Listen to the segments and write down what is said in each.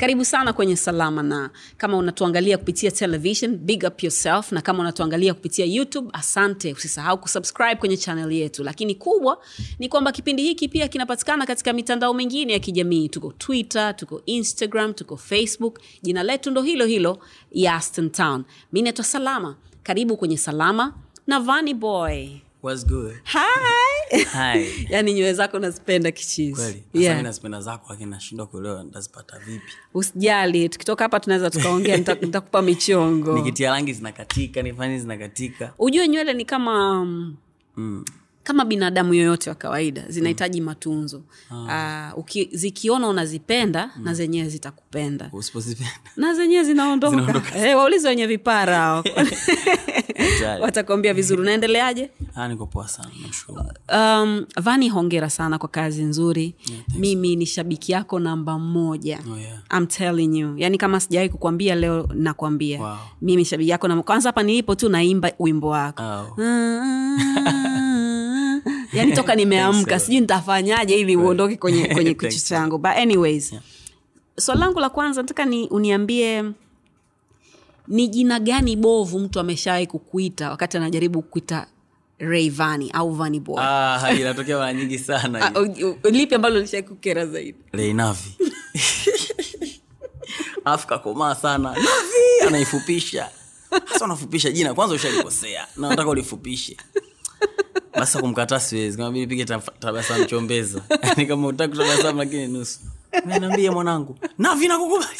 karibu sana kwenye salama na. Kama unatuangalia kupitia television big up yourself. Na kama unatuangalia kupitia youtube asante. Usisahau kusubscribe kwenye channel yetu. Lakini kubwa ni kwamba kipindi hiki pia kinapatikana katika mitandao mingine ya kijamii. Tuko twitter tuko instagram tuko facebook. Jina letu ndo hilo hilo yaston town. Mi naitwa salama. Karibu kwenye salama na vani boy What's good? hi Hi. yani nywele zako nazipenda kichizi Kweli. Sasa mimi yeah. nazipenda zako lakini nashindwa kuelewa ntazipata vipi. usijali tukitoka hapa tunaweza tukaongea nita- nitakupa michongo Nikitia rangi zinakatika, nifanye zinakatika. ujue nywele ni kama mm, Mm. Kama binadamu yoyote wa kawaida zinahitaji matunzo. Ah. uki, zikiona unazipenda na zenyewe zitakupenda. Na zenyewe zinaondoka. Hey, waulize wenye vipara hao. Watakwambia vizuri. Unaendeleaje? Ah, um, vani hongera sana kwa kazi nzuri. Mimi ni shabiki yako namba moja. Oh, yeah. I'm telling you. Yani kama sijawahi kukwambia leo nakwambia. Wow. mimi shabiki yako namba kwanza hapa nilipo tu naimba wimbo wako. Oh. Yani toka nimeamka sijui nitafanyaje ili uondoke kwenye, kwenye kichwa changu but anyways Yeah. swali langu la kwanza nataka ni uniambie ni jina gani bovu mtu ameshawahi kukuita wakati anajaribu kukuita reivani au Vanny Boy Ah, inatokea mara nyingi sana. Ah, lipi ambalo lishai kukera zaidi reinavi Alafu kakomaa sana. Navi anaifupisha. hasa unafupisha jina kwanza ushalikosea. Na nataka ulifupishe. Basi kumkataa siwezi. Kama vile pige tabasamu chombeza. Yaani kama utaki tabasamu lakini nusu. Niambie mwanangu. Navi nakukubali.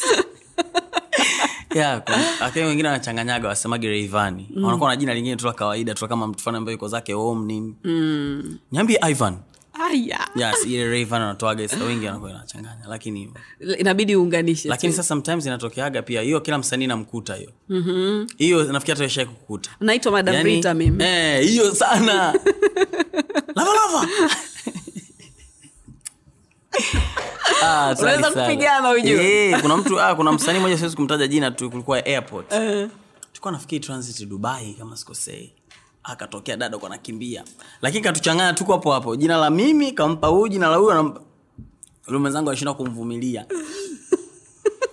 Lakini wengine wanachanganyaga wasemage mm. Wanakuwa na jina lingine tu la kawaida tu kama mtu ambaye yuko zake home nini. Niambie Ivan. Aya Yes, ile Rayvanny anatoaga sasa wengi wanakuwa inachanganya lakini hivyo. Inabidi uunganishe lakini sasa sometimes inatokeaga pia hiyo kila msanii namkuta hiyo. Hiyo nafikiri hata ishai kukuta. Naitwa madam yani, Rita mimi. eh, hiyo sana. Lava lava. Ah, Unaweza kupigana ujue. Eh, kuna mtu ah, kuna msanii mmoja siwezi kumtaja jina tu kulikuwa airport. Tulikuwa nafikiri transit dubai kama sikosei akatokea dada kwa nakimbia lakini katuchanganya tuko hapo hapo. Jina la mimi kampa huyu jina la huyu anampa yule mwenzangu kumvumilia.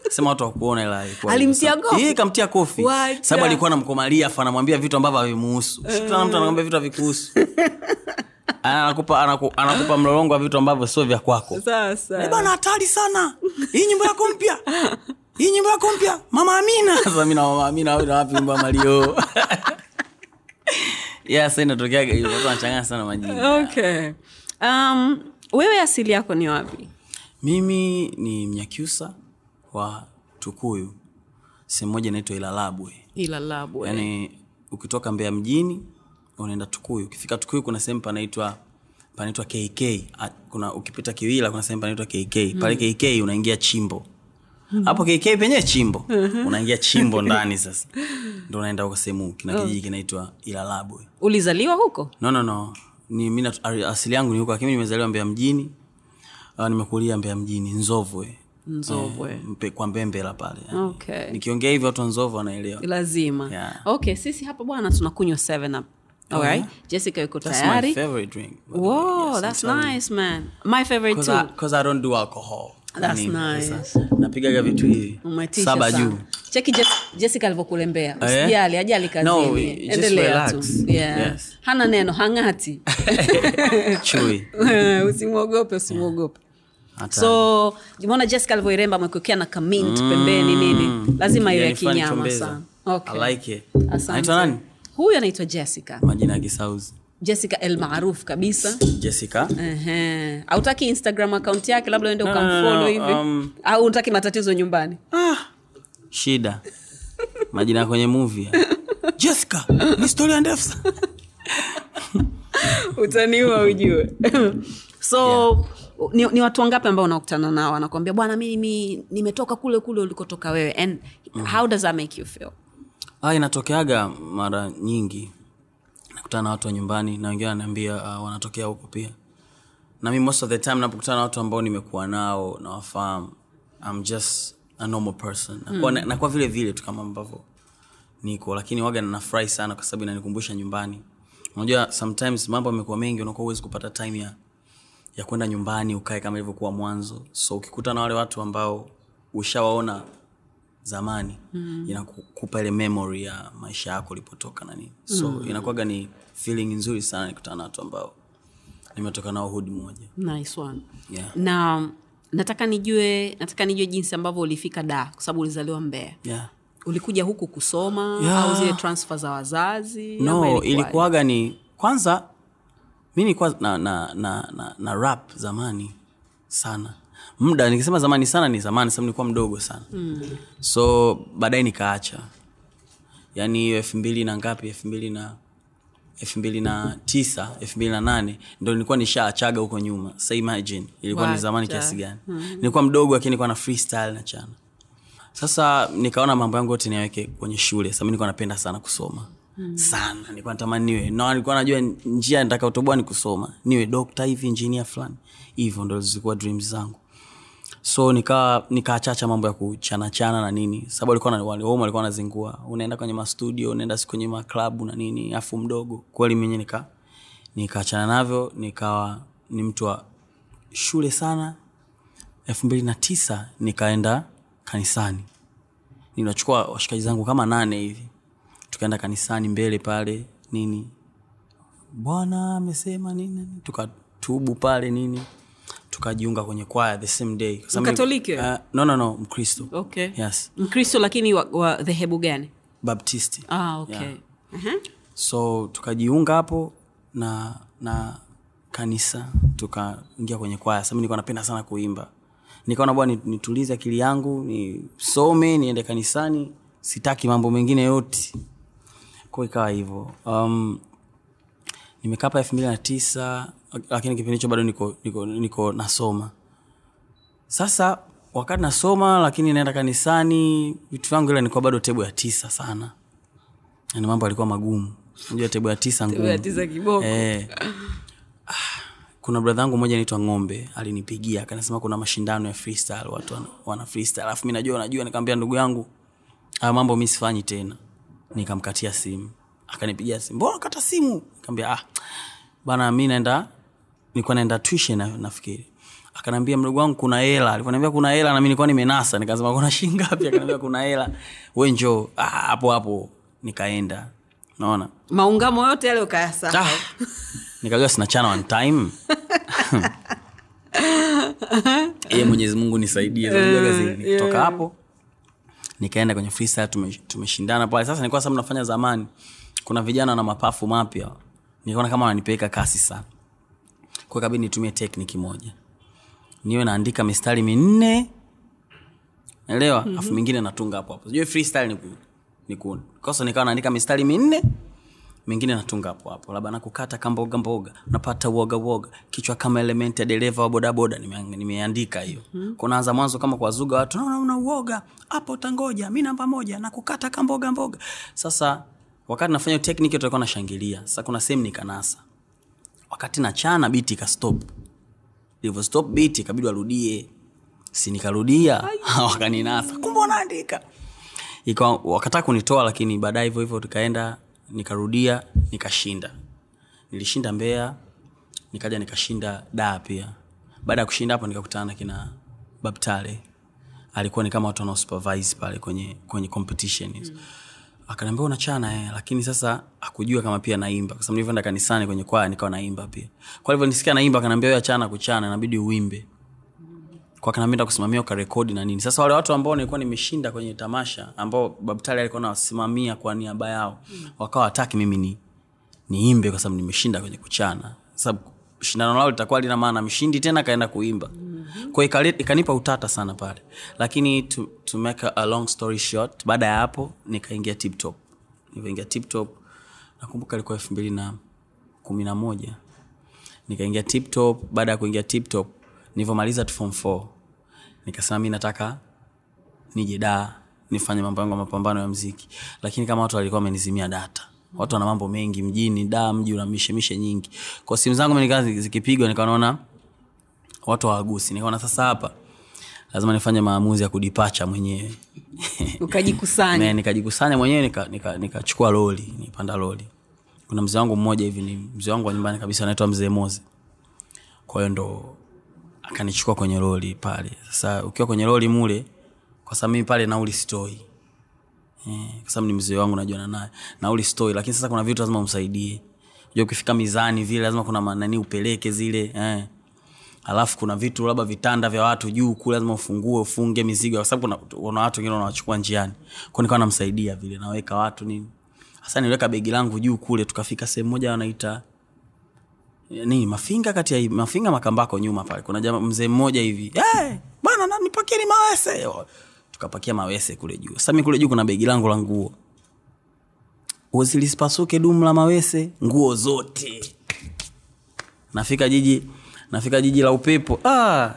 Sema watu wakuona ila Alimtia kofi? Yeye kamtia kofi. Sababu alikuwa anamkomalia afu anamwambia vitu ambavyo havimuhusu. Sikutana mtu anakwambia vitu havikuhusu. Anakupa anaku, anakupa mlolongo wa vitu ambavyo sio vya kwako. Eh, bana hatari sana. Hii nyimbo yako mpya. Hii nyimbo yako mpya. Mama amina. Sasa mi na mama amina wapi nyimbo ya malio yeah, sa inatokeaga hivyo watu wanachanganya sana majina. Okay. Um, wewe asili yako ni wapi? Mimi ni mnyakyusa wa tukuyu. Sehemu moja inaitwa ilalabwe. Ilalabwe. Yaani ukitoka mbea mjini unaenda tukuyu. Ukifika tukuyu kuna sehemu panaitwa panaitwa kk Ah, kuna ukipita kiwila kuna sehemu panaitwa kk pale kk unaingia chimbo hapo kk penyewe chimbo. Unaingia chimbo ndani sasa. Ndo unaenda huko sehemu kina kijiji kinaitwa ilalabwe ulizaliwa huko? No no no. Ni mi asili yangu ni huko lakini nimezaliwa mbea mjini. Uh, nimekulia mbea mjini nzovwe. Nzovwe. Eh, mpe, kwa mbembela pale yani. Okay. nikiongea hivyo watu wa nzovwe wanaelewa. Lazima. Yeah. okay sisi hapa bwana tunakunywa 7 up. Alright. jessica yuko That's my favorite drink. Whoa, Yes, that's nice man. My favorite 'Cause too. I- I don't do alcohol. That's nice. napigaga vitu hivi. Saba juu. Cheki jessica alivyokulembea Eh? usijali ajali No, kazini just endelea tu. hana neno hang'ati. Usimwogope usimwogope. So mona jessica alivyoiremba amekuekea na kamint pembeni nini? Lazima iwe kinyama sana. Okay. Like Anaitwa huyu anaitwa jessica. Majina ya kisauzi jessica el maruf kabisa. Jessica. Ehe. hautaki instagram akaunti yake labda uende ukamfolo hivi. um, au utaki matatizo nyumbani? Ah, shida. Majina ya kwenye movie. Jessica ni historia ndefu utaniua ujue. So ni, ni watu wangapi ambao unakutana nao? Anakuambia bwana mimi nimetoka kule kule ulikotoka wewe. And how does that make you feel? Ah, inatokeaga mara nyingi nakutana na watu wa nyumbani na wengine wananiambia uh, wanatokea huko pia. Na mi most of the time napokutana na watu ambao nimekuwa nao nawafahamu I'm just a normal person. Nakuwa, mm. nakuwa vile vile tu kama ambavyo niko lakini waga nafurahi sana kwa sababu inanikumbusha nyumbani. Unajua sometimes mambo amekuwa mengi unakuwa huwezi kupata time ya ya kwenda nyumbani ukae kama ilivyokuwa mwanzo. So ukikuta na wale watu ambao ushawaona zamani mm. inakupa ile memory ya maisha yako ulipotoka na nini so mm. inakuwaga ni feeling nzuri sana nikutana na watu ambao nimetoka nao hudi moja nice one yeah. na nataka nijue nataka nijue jinsi ambavyo ulifika da kwa sababu ulizaliwa mbea Yeah. ulikuja huku kusoma Yeah. au zile transfer za wazazi no ilikuwaga ni kwanza mi nilikuwa na, na, na, na, na rap zamani sana muda nikisema zamani sana ni zamani sababu nilikuwa mdogo sana. Mm. so baadaye nikaacha. Yaani hiyo elfu mbili na ngapi elfu mbili na elfu mbili na tisa elfu mbili na nane ndo nilikuwa nishaachaga huko nyuma. Sa imagine ilikuwa ni zamani kiasi gani. Nilikuwa mdogo lakini nilikuwa na freestyle na chana. Sasa nikaona mambo yangu yote niaweke kwenye shule sababu nilikuwa napenda sana kusoma. Mm. sana. Nilikuwa natamani niwe no, nilikuwa najua njia nitakaotoboa ni kusoma. Niwe dokta hivi injinia fulani. Hivyo ndo zilikuwa dreams zangu so nikawa nikaachacha mambo ya kuchanachana na nini. Sababu alikuwa home walikuwa wanazingua. Unaenda kwenye mastudio unaenda si kwenye maklabu na nini afu mdogo. Kweli mwenye nika nikaachana navyo nikawa ni mtu wa shule sana. Elfu mbili na tisa nikaenda kanisani. Ninachukua washikaji zangu kama nane hivi. Tukaenda kanisani mbele pale nini. Bwana amesema nini. tukatubu pale nini tukajiunga kwenye kwaya the same day. Mkatoliki uh, no, no, no mkristo. Okay. Yes. Mkristo lakini wa, wa dhehebu gani? Baptisti. Ah, okay. Yeah. uh-huh. so tukajiunga hapo na na kanisa tukaingia kwenye kwaya sababu nilikuwa napenda sana kuimba. Nikaona bwana nitulize akili yangu nisome niende kanisani sitaki mambo mengine yote. Ko ikawa hivyo. Um, nimekaa pa elfu mbili na tisa lakini kipindi hicho bado niko, niko, niko nasoma. Sasa wakati nasoma lakini naenda kanisani vitu vyangu ila nikuwa bado tebo ya tisa sana. Yani mambo alikuwa magumu. Najua tebo ya tisa ngumu. Ya tisa kiboko. eh, ah, kuna bradha yangu mmoja anaitwa ng'ombe alinipigia akanasema kuna mashindano ya freestyle watu wana, wana freestyle. Alafu mi najua najua nikaambia ndugu yangu haya mambo mi sifanyi tena. Nikamkatia simu akanipigia simu mbona kata simu? Kaambia ah bana mi naenda nilikuwa naenda tuition nafikiri. Akanambia mdogo wangu kuna hela. Alivyoniambia kuna hela na mimi nilikuwa nimenasa. Nikasema kuna shilingi ngapi? Akanambia kuna hela. Wewe njoo ah, hapo hapo. Nikaenda. Naona maungamo yote yale ukayasahau. Ah, nikajua sinachana one time. Ye mwenyezi mungu nisaidie Unajua kazi hii. hapo nikaenda kwenye freestyle tume- tumeshindana pale. Sasa nilikuwa sasa nafanya zamani kuna vijana na mapafu mapya. Nikaona kama wananipeleka kasi sana. Kwa kabidi nitumie tekniki moja. Niwe naandika mistari minne. Elewa mm-hmm. afu mingine natunga hapo hapo. Sijui freestyle ni ku, kosa nikawa naandika mistari minne mingine natunga hapo hapo. Labda nakukata kamboga mboga napata uoga uoga kichwa kama elementi ya dereva wa bodaboda nime- nimeandika hiyo. Mm-hmm. kunaanza mwanzo kama kuwazuga watu naona una uoga hapo utangoja mi namba moja nakukata kamboga mboga. Sasa wakati nafanya technique tutakuwa nashangilia. Sasa kuna sehemu nikanasa. Wakati nachana biti ikastop ilivyo stop biti ikabidi warudie. Si nikarudia wakaninasa. Kumbe wanaandika. Wakataka kunitoa lakini baadaye hivyo hivyo tukaenda nikarudia nikashinda. Nilishinda mbea nikaja nikashinda daa pia. Baada ya kushinda hapo nikakutana na kina babtale alikuwa ni kama watu wanaosupervise pale kwenye kwenye competition. Hizo mm. Akaniambia unachana eh, lakini sasa akujua kama pia naimba kwa sababu nilivyoenda kanisani kwenye kwaya nikawa naimba pia kwa hivyo nisikia naimba akaniambia wewe achana kuchana inabidi uimbe kwa kanamenda kusimamia ukarekodi na nini sasa wale watu ambao nilikuwa nimeshinda kwenye tamasha ambao babtali alikuwa nawasimamia kwa niaba yao mm. wakawa wataki mimi ni niimbe kwa sababu nimeshinda kwenye kuchana sababu shindano lao litakuwa lina maana mshindi tena kaenda kuimba mm. Mm-hmm. ikanipa utata sana pale. Lakini to, to make a, long story short baada ya hapo nikaingia tiptop. Nikaingia tiptop nakumbuka ilikuwa elfu mbili na kumi na moja. Nikaingia tiptop baada ya kuingia tiptop nilivyomaliza form 4 nikasema mi nataka nije nifanye mambo yangu ya mapambano ya mziki lakini kama watu walikuwa wamenizimia data. Watu wana mambo mengi mjini da mji una mishemishe nyingi. Kwa simu zangu zikipigwa nikaona watu hawagusi. Nikaona sasa hapa lazima nifanye maamuzi ya kudipacha mwenyewe. Ukajikusanya. Nikajikusanya mwenyewe nikachukua nika, nika loli nipanda loli kuna mzee wangu mmoja hivi ni mzee wangu wa nyumbani kabisa anaitwa mzee moze kwa hiyo ndo akanichukua kwenye loli pale. Sasa ukiwa kwenye loli mule kwa sababu mimi pale nauli sitoi. Eh, kwa sababu ni mzee wangu najuana naye. Nauli sitoi lakini sasa kuna vitu lazima umsaidie. Unajua ukifika mizani vile lazima kuna manani upeleke zile eh alafu kuna vitu labda vitanda vya watu juu kule lazima ufungue ufunge mizigo kwa sababu kuna, watu wengine wanawachukua njiani. Kwa nikawa namsaidia vile naweka watu nini. Hasa niliweka begi langu juu kule tukafika sehemu moja wanaita nini mafinga kati ya mafinga makambako nyuma pale. Kuna jama, mzee mmoja hivi hey, bana na- nipakieni mawese. Tukapakia mawese kule juu. Sasa mi kule juu kuna begi langu la nguo. Uzilisipasuke dumu la mawese nguo zote. Nafika jiji nafika jiji la upepo. Ah,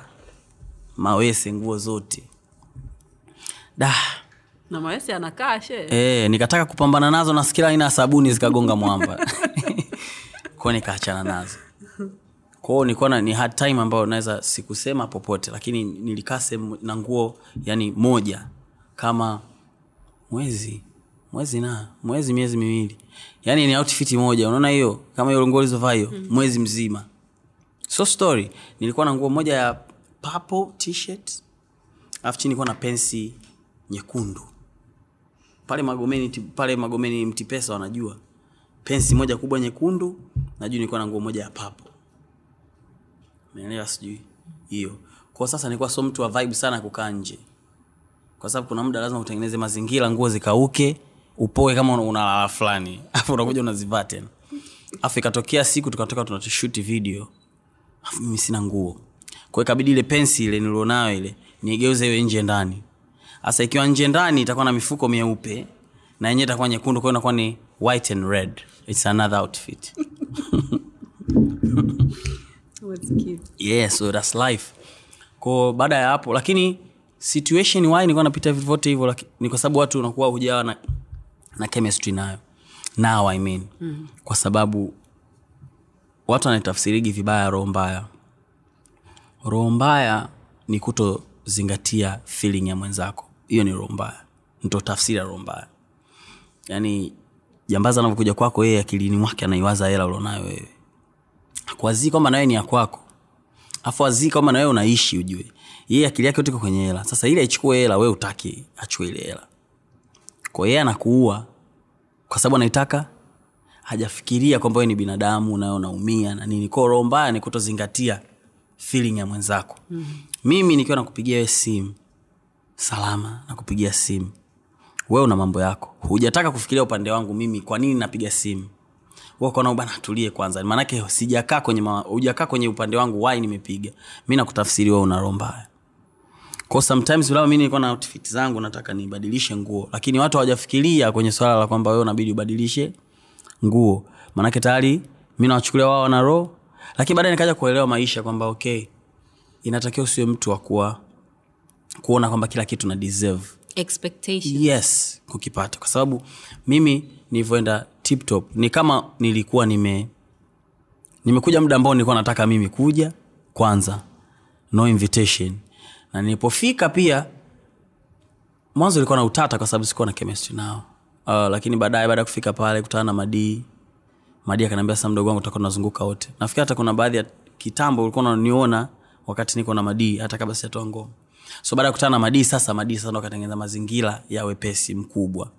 mawese nguo zote. Da. Na mawese anakaa she? E, nikataka kupambana nazo na kila aina ya sabuni zikagonga mwamba. Kwao nikaachana nazo. Kwao nilikuwa na- ni hard time ambayo naweza sikusema popote lakini nilikaa sehemu na nguo yani moja kama mwezi mwezi na mwezi miezi miwili. Yani ni outfit moja unaona hiyo? Kama hiyo nguo ulizovaa hiyo mwezi mzima so story nilikuwa na nguo moja ya purple t-shirt alafu chini nilikuwa na pensi nyekundu. Pale magomeni pale magomeni mtipesa wanajua. Pensi moja kubwa nyekundu na nilikuwa na nguo moja ya papo umeelewa? Sijui hiyo. Kwa sasa nilikuwa so mtu wa vibe sana kukaa nje. Kwa sababu kuna muda lazima utengeneze mazingira nguo zikauke upoe kama una- unalala fulani. Afu unakuja unazivaa tena. Afu ikatokea siku tukatoka tunashuti video afu mimi sina nguo. Kwa ikabidi ile pensi ile nilionayo ile niigeuze iwe nje ndani. Sasa ikiwa nje ndani itakuwa na mifuko mieupe na yenyewe itakuwa nyekundu kwao inakuwa ni white and red. Its another outfit. Yeah so that's life. Ko baada ya hapo lakini situation why nilikuwa napita vyote hivyo ni kwa sababu watu unakuwa hujawa na, na chemistry nayo. Now i mean. Mm. kwa sababu watu wanaitafsirigi vibaya roho mbaya. Roho mbaya ni kutozingatia feeling ya mwenzako. Hiyo ni roho mbaya. Ndo tafsiri ya roho mbaya. Yaani jambazi anavyokuja kwako yeye akilini mwake anaiwaza hela ulionayo wewe. Akuazii kwamba nawe ni ya kwako. Afu azii kwamba nawewe unaishi ujue. Yeye akili yake yote kwenye hela. Sasa ili aichukue hela we utaki achue ile hela. Kwa yeye anakuua kwa sababu anaitaka hajafikiria kwamba wewe ni binadamu nayo unaumia na nini. Kwao roho mbaya ni kutozingatia feeling ya mwenzako. Mm-hmm. mimi nikiwa nakupigia wewe simu salama nakupigia simu. Wewe una mambo yako. Hujataka kufikiria upande wangu mimi kwa nini napiga simu. Bana tulie kwanza. Maanake sijakaa kwenye ma- hujakaa kwenye upande wangu wai nimepiga. Mi nakutafsiri wewe una roho mbaya. Kwa sometimes labda mi nilikuwa na outfit zangu nataka nibadilishe nguo. Lakini watu hawajafikiria kwenye swala la kwamba wewe unabidi ubadilishe nguo. Maanake tayari mi nawachukulia wao wana roho lakini baadaye nikaja kuelewa maisha kwamba okay inatakiwa usiwe mtu wa kuwa kuona kwamba kila kitu na deserve. Expectation yes kukipata. Kwa sababu mimi nilivyoenda tiptop ni kama nilikuwa nime nimekuja muda ambao nilikuwa nataka mimi kuja kwanza. No invitation. Na nilipofika pia mwanzo ilikuwa na utata kwa sababu sikuwa na chemistry nao uh, lakini baadaye baada ya kufika pale kutana na madii madii akaniambia sasa mdogo wangu tutakuwa tunazunguka wote. Nafikiri hata kuna baadhi ya kitambo ulikuwa unaniona wakati niko na madii hata kabla sijatoa ngoma. So baada ya kutana na madii sasa madii sasa ndo akatengeneza mazingira ya wepesi mkubwa.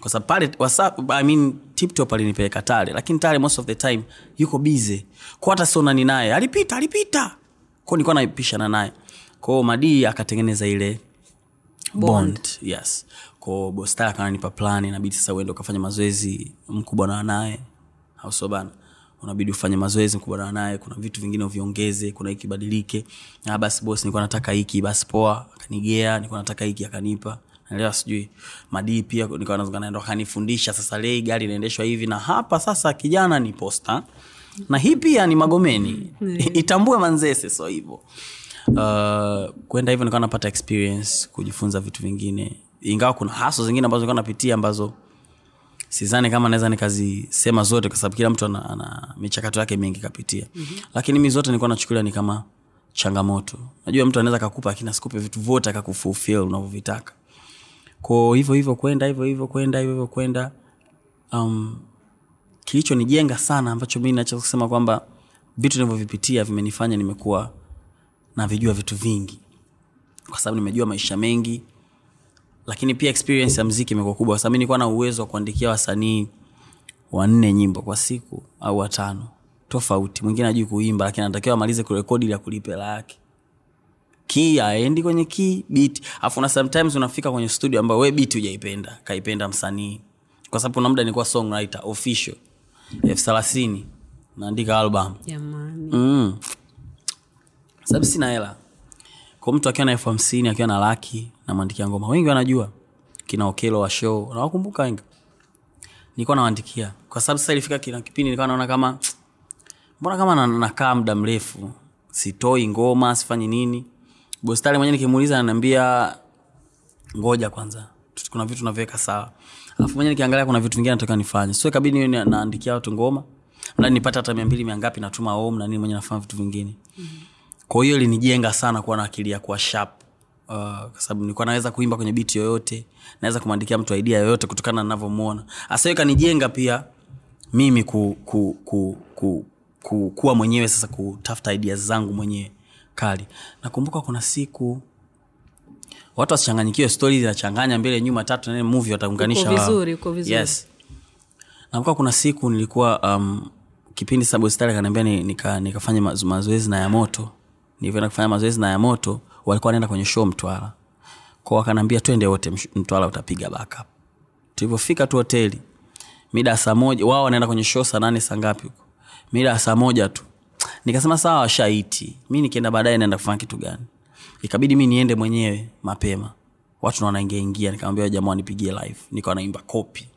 Kwa sababu pale WhatsApp, I mean, tiptop alinipeleka tale lakini tale most of the time yuko bize kwa hata sionani naye alipita alipita. Ko nilikuwa naipishana naye. Kwao madii akatengeneza ile bond, yes ko bostal akananipa plan inabidi sasa uende ukafanya mazoezi mkubwa na naye au sio bana? Unabidi ufanye mazoezi kubana naye kuna vitu vingine uviongeze kuna hiki badilike ah, basi bos nilikuwa nataka hiki basi poa akanigea nilikuwa nataka hiki akanipa. Naelewa sijui. Madii pia nilikuwa nazunga naye ndo akanifundisha sasa lei gari inaendeshwa hivi. Na hapa sasa kijana ni posta. Na hii pia ni magomeni. Itambue manzese so hivyo. Uh, kwenda hivyo nikawa napata experience kujifunza vitu vingine ingawa kuna haso zingine ambazo nilikuwa napitia ambazo sidhani kama naweza nikazisema zote kwa sababu kila mtu ana, ana michakato yake mingi kapitia. Mm-hmm. lakini mi zote nilikuwa nachukulia ni kama changamoto. Najua mtu anaweza kakupa lakini asikupe vitu vyote akakufulfil unavyovitaka. Ko hivyo hivyo kwenda hivyo hivyo kwenda hivyo hivyo kwenda um, kilichonijenga sana ambacho mi nacho kusema kwamba vitu nivyovipitia vimenifanya nimekuwa navijua vitu vingi. Kwa sababu nimejua maisha mengi lakini pia experience ya mziki imekuwa kubwa kwa sababu nilikuwa na uwezo wa kuandikia wasanii wanne nyimbo kwa siku au watano. Tofauti. Mwingine ajui kuimba lakini anatakiwa amalize kurekodi ya akulipe hela yake ki aendi kwenye kii bit afu na sometimes unafika kwenye studio ambayo we bit hujaipenda kaipenda msanii. Kwa sababu kuna muda nilikuwa songwriter official. Elfu thelathini naandika album. Mm. sababu sina hela kwa mtu akiwa na elfu hamsini akiwa na laki namwandikia ngoma. Wengi wanajua kina okelo wa show. Nawakumbuka wengi? Nilikuwa nawaandikia. Kwa sababu sasa ilifika kina kipindi nilikuwa naona kama mbona kama nakaa muda mrefu? Sitoi ngoma sifanyi nini? Bostari mwenyewe nikimuuliza ananiambia ngoja kwanza. Kuna vitu naviweka sawa. Alafu mwenyewe nikiangalia kuna vitu vingine nataka nifanye. Sio kabidi niwe naandikia watu ngoma. Mradi nipate hata mia mbili mia ngapi natuma om na nini mwenyewe nafanya vitu vingine kwa hiyo ilinijenga sana kuwa na akili ya kuwa sharp. Uh, kwa sababu nilikuwa naweza kuimba kwenye biti yoyote naweza kumwandikia mtu idea yoyote kutokana navyomwona hasa ikanijenga pia mimi ku, ku, ku, ku, ku, kuwa mwenyewe sasa kutafuta idea zangu mwenyewe kali. Nakumbuka kuna siku watu wasichanganyikiwe stori zinachanganya mbele nyuma tatu nane mvi wataunganisha vizuri, uko vizuri. yes. Nakumbuka kuna siku nilikuwa um, kipindi sabostari akaniambia nikafanya nika- mazoezi na ya moto nilivyoenda kufanya mazoezi na ya moto walikuwa wanaenda kwenye show mtwara. Kwao wakanaambia twende wote mtwara utapiga backup. Tulivyofika tu hoteli mida ya saa moja wao wanaenda kwenye show saa nane saa ngapi huko? Mida ya saa moja tu. Nikasema sawa washaiti mi nikienda baadaye naenda kufanya kitu gani? Ikabidi mi niende mwenyewe mapema. Watu na wanaingia ingia. Nikamwambia jamaa nipigie live. Nikawa naimba kopi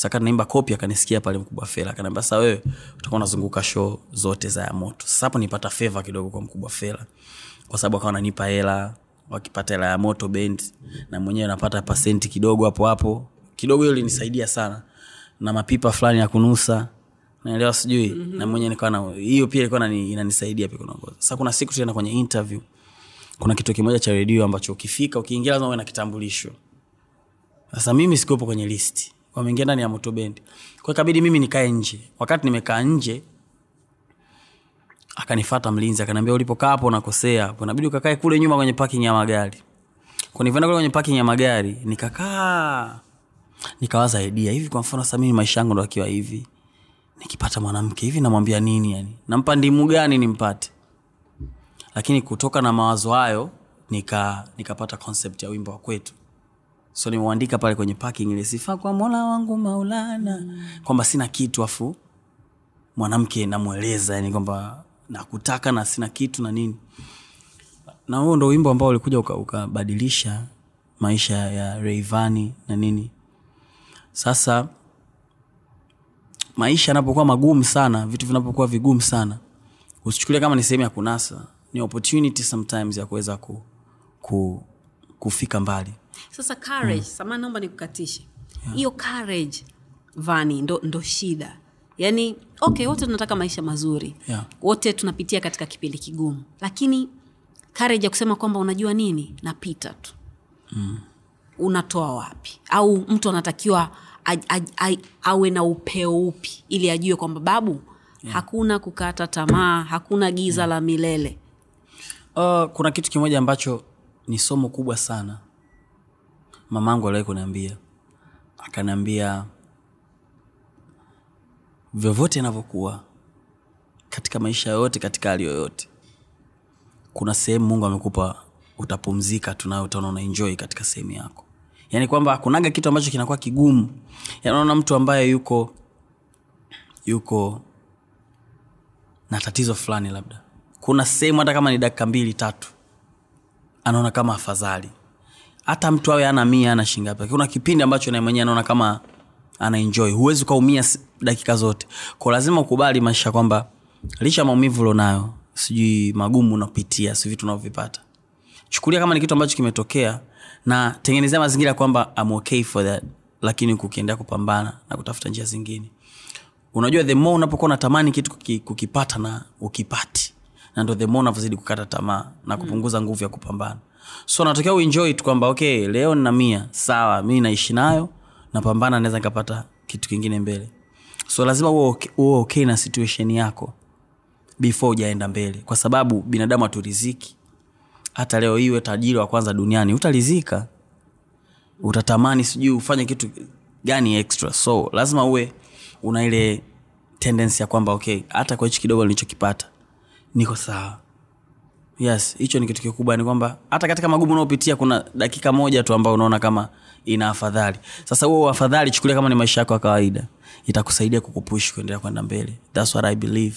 saka naimba kopi akanisikia pale mkubwa fela. Akaniambia sasa wewe utakuwa unazunguka show zote za yamoto sasa hapo nipata feva kidogo kwa mkubwa fela. Kwa sababu akawa ananipa hela wakipata hela ya moto bend na mwenyewe napata pasenti kidogo hapo hapo. Kidogo hiyo ilinisaidia sana na mapipa fulani ya kunusa. Naelewa sijui. Mm-hmm. na mwenyewe nikawa na hiyo pia ilikuwa inanisaidia pia kunaongoza sasa kuna siku tena kwenye interview kuna kitu kimoja cha redio ambacho ukifika ukiingia lazima uwe na kitambulisho. Sasa mimi sikuwepo kwenye listi wameingia ndani ya moto bendi. Kwa ikabidi mimi nikae nje. Wakati nimekaa nje akanifata mlinzi akaniambia ulipokaa hapo unakosea hapo inabidi ukakae kule nyuma kwenye parking ya magari. Kwa kule kwenye parking ya magari nikakaa. Nikawaza idea hivi kwa mfano sasa maisha yangu ndo akiwa hivi nikipata mwanamke hivi namwambia nini yani? Nampa ndimu gani nimpate? Lakini kutoka na mawazo hayo nika nikapata concept ya wimbo wa kwetu so nimeuandika pale kwenye parking ile sifa kwa mola wangu maulana. Mm. kwamba sina kitu afu mwanamke namweleza yani kwamba nakutaka na sina kitu na nini. Na huo ndo wimbo ambao ulikuja uka- ukabadilisha maisha ya reivani na nini. Sasa maisha yanapokuwa magumu sana vitu vinapokuwa vigumu sana usichukulia kama ni sehemu ya kunasa ni opportunity sometimes ya kuweza ku, ku, kufika mbali sasa courage mm. samani naomba nikukatishe. Hiyo courage vani ndo, ndo shida. Yaani okay wote tunataka maisha mazuri. Yeah. wote tunapitia katika kipindi kigumu. Lakini courage ya kusema kwamba unajua nini napita tu. Mm. unatoa wapi? Au mtu anatakiwa a, a, a, awe na upeo upi ili ajue kwamba babu yeah. hakuna kukata tamaa hakuna giza la milele. Uh, kuna kitu kimoja ambacho ni somo kubwa sana mamangu aliwahi kuniambia. Akaniambia vyovyote inavyokuwa katika maisha yoyote katika hali yoyote kuna sehemu mungu amekupa utapumzika tunayo utaona unaenjoy katika sehemu yako. Yaani kwamba akunaga kitu ambacho kinakuwa kigumu. Yanaona mtu ambaye yuko yuko na tatizo fulani labda. Kuna sehemu hata kama ni dakika mbili tatu anaona kama afadhali hata mtu awe ana mia ana shingapi kuna kipindi ambacho naye mwenyewe anaona kama anaenjoy huwezi ukaumia dakika zote. Ko lazima ukubali maisha kwamba licha maumivu ulionayo sijui magumu unapitia si vitu unavyovipata. Chukulia kama ni kitu ambacho kimetokea na tengenezea mazingira ya kwamba I'm okay for that lakini kukiendea kupambana na kutafuta njia zingine. Unajua the more unapokuwa unatamani kitu kukipata na ukipati na ndo the more unavyozidi kukata tamaa na kupunguza nguvu ya kupambana so natokea uenjoy tu kwamba okay leo nina mia. Sawa mi naishi nayo napambana naweza nikapata kitu kingine mbele. So lazima uwe okay, uwe okay na situation yako before ujaenda mbele. Kwa sababu binadamu haturiziki hata leo iwe tajiri wa kwanza duniani utarizika utatamani sijui ufanye kitu gani extra. So lazima uwe una ile tendensi ya kwamba okay hata kwa hichi kidogo nilichokipata niko sawa yes hicho ni kitu kikubwa ni kwamba hata katika magumu unaopitia kuna dakika moja tu ambayo unaona kama ina afadhali. Sasa huo afadhali chukulia kama ni maisha yako ya kawaida. Itakusaidia kukupush kuendelea kwenda mbele. Thats what i believe.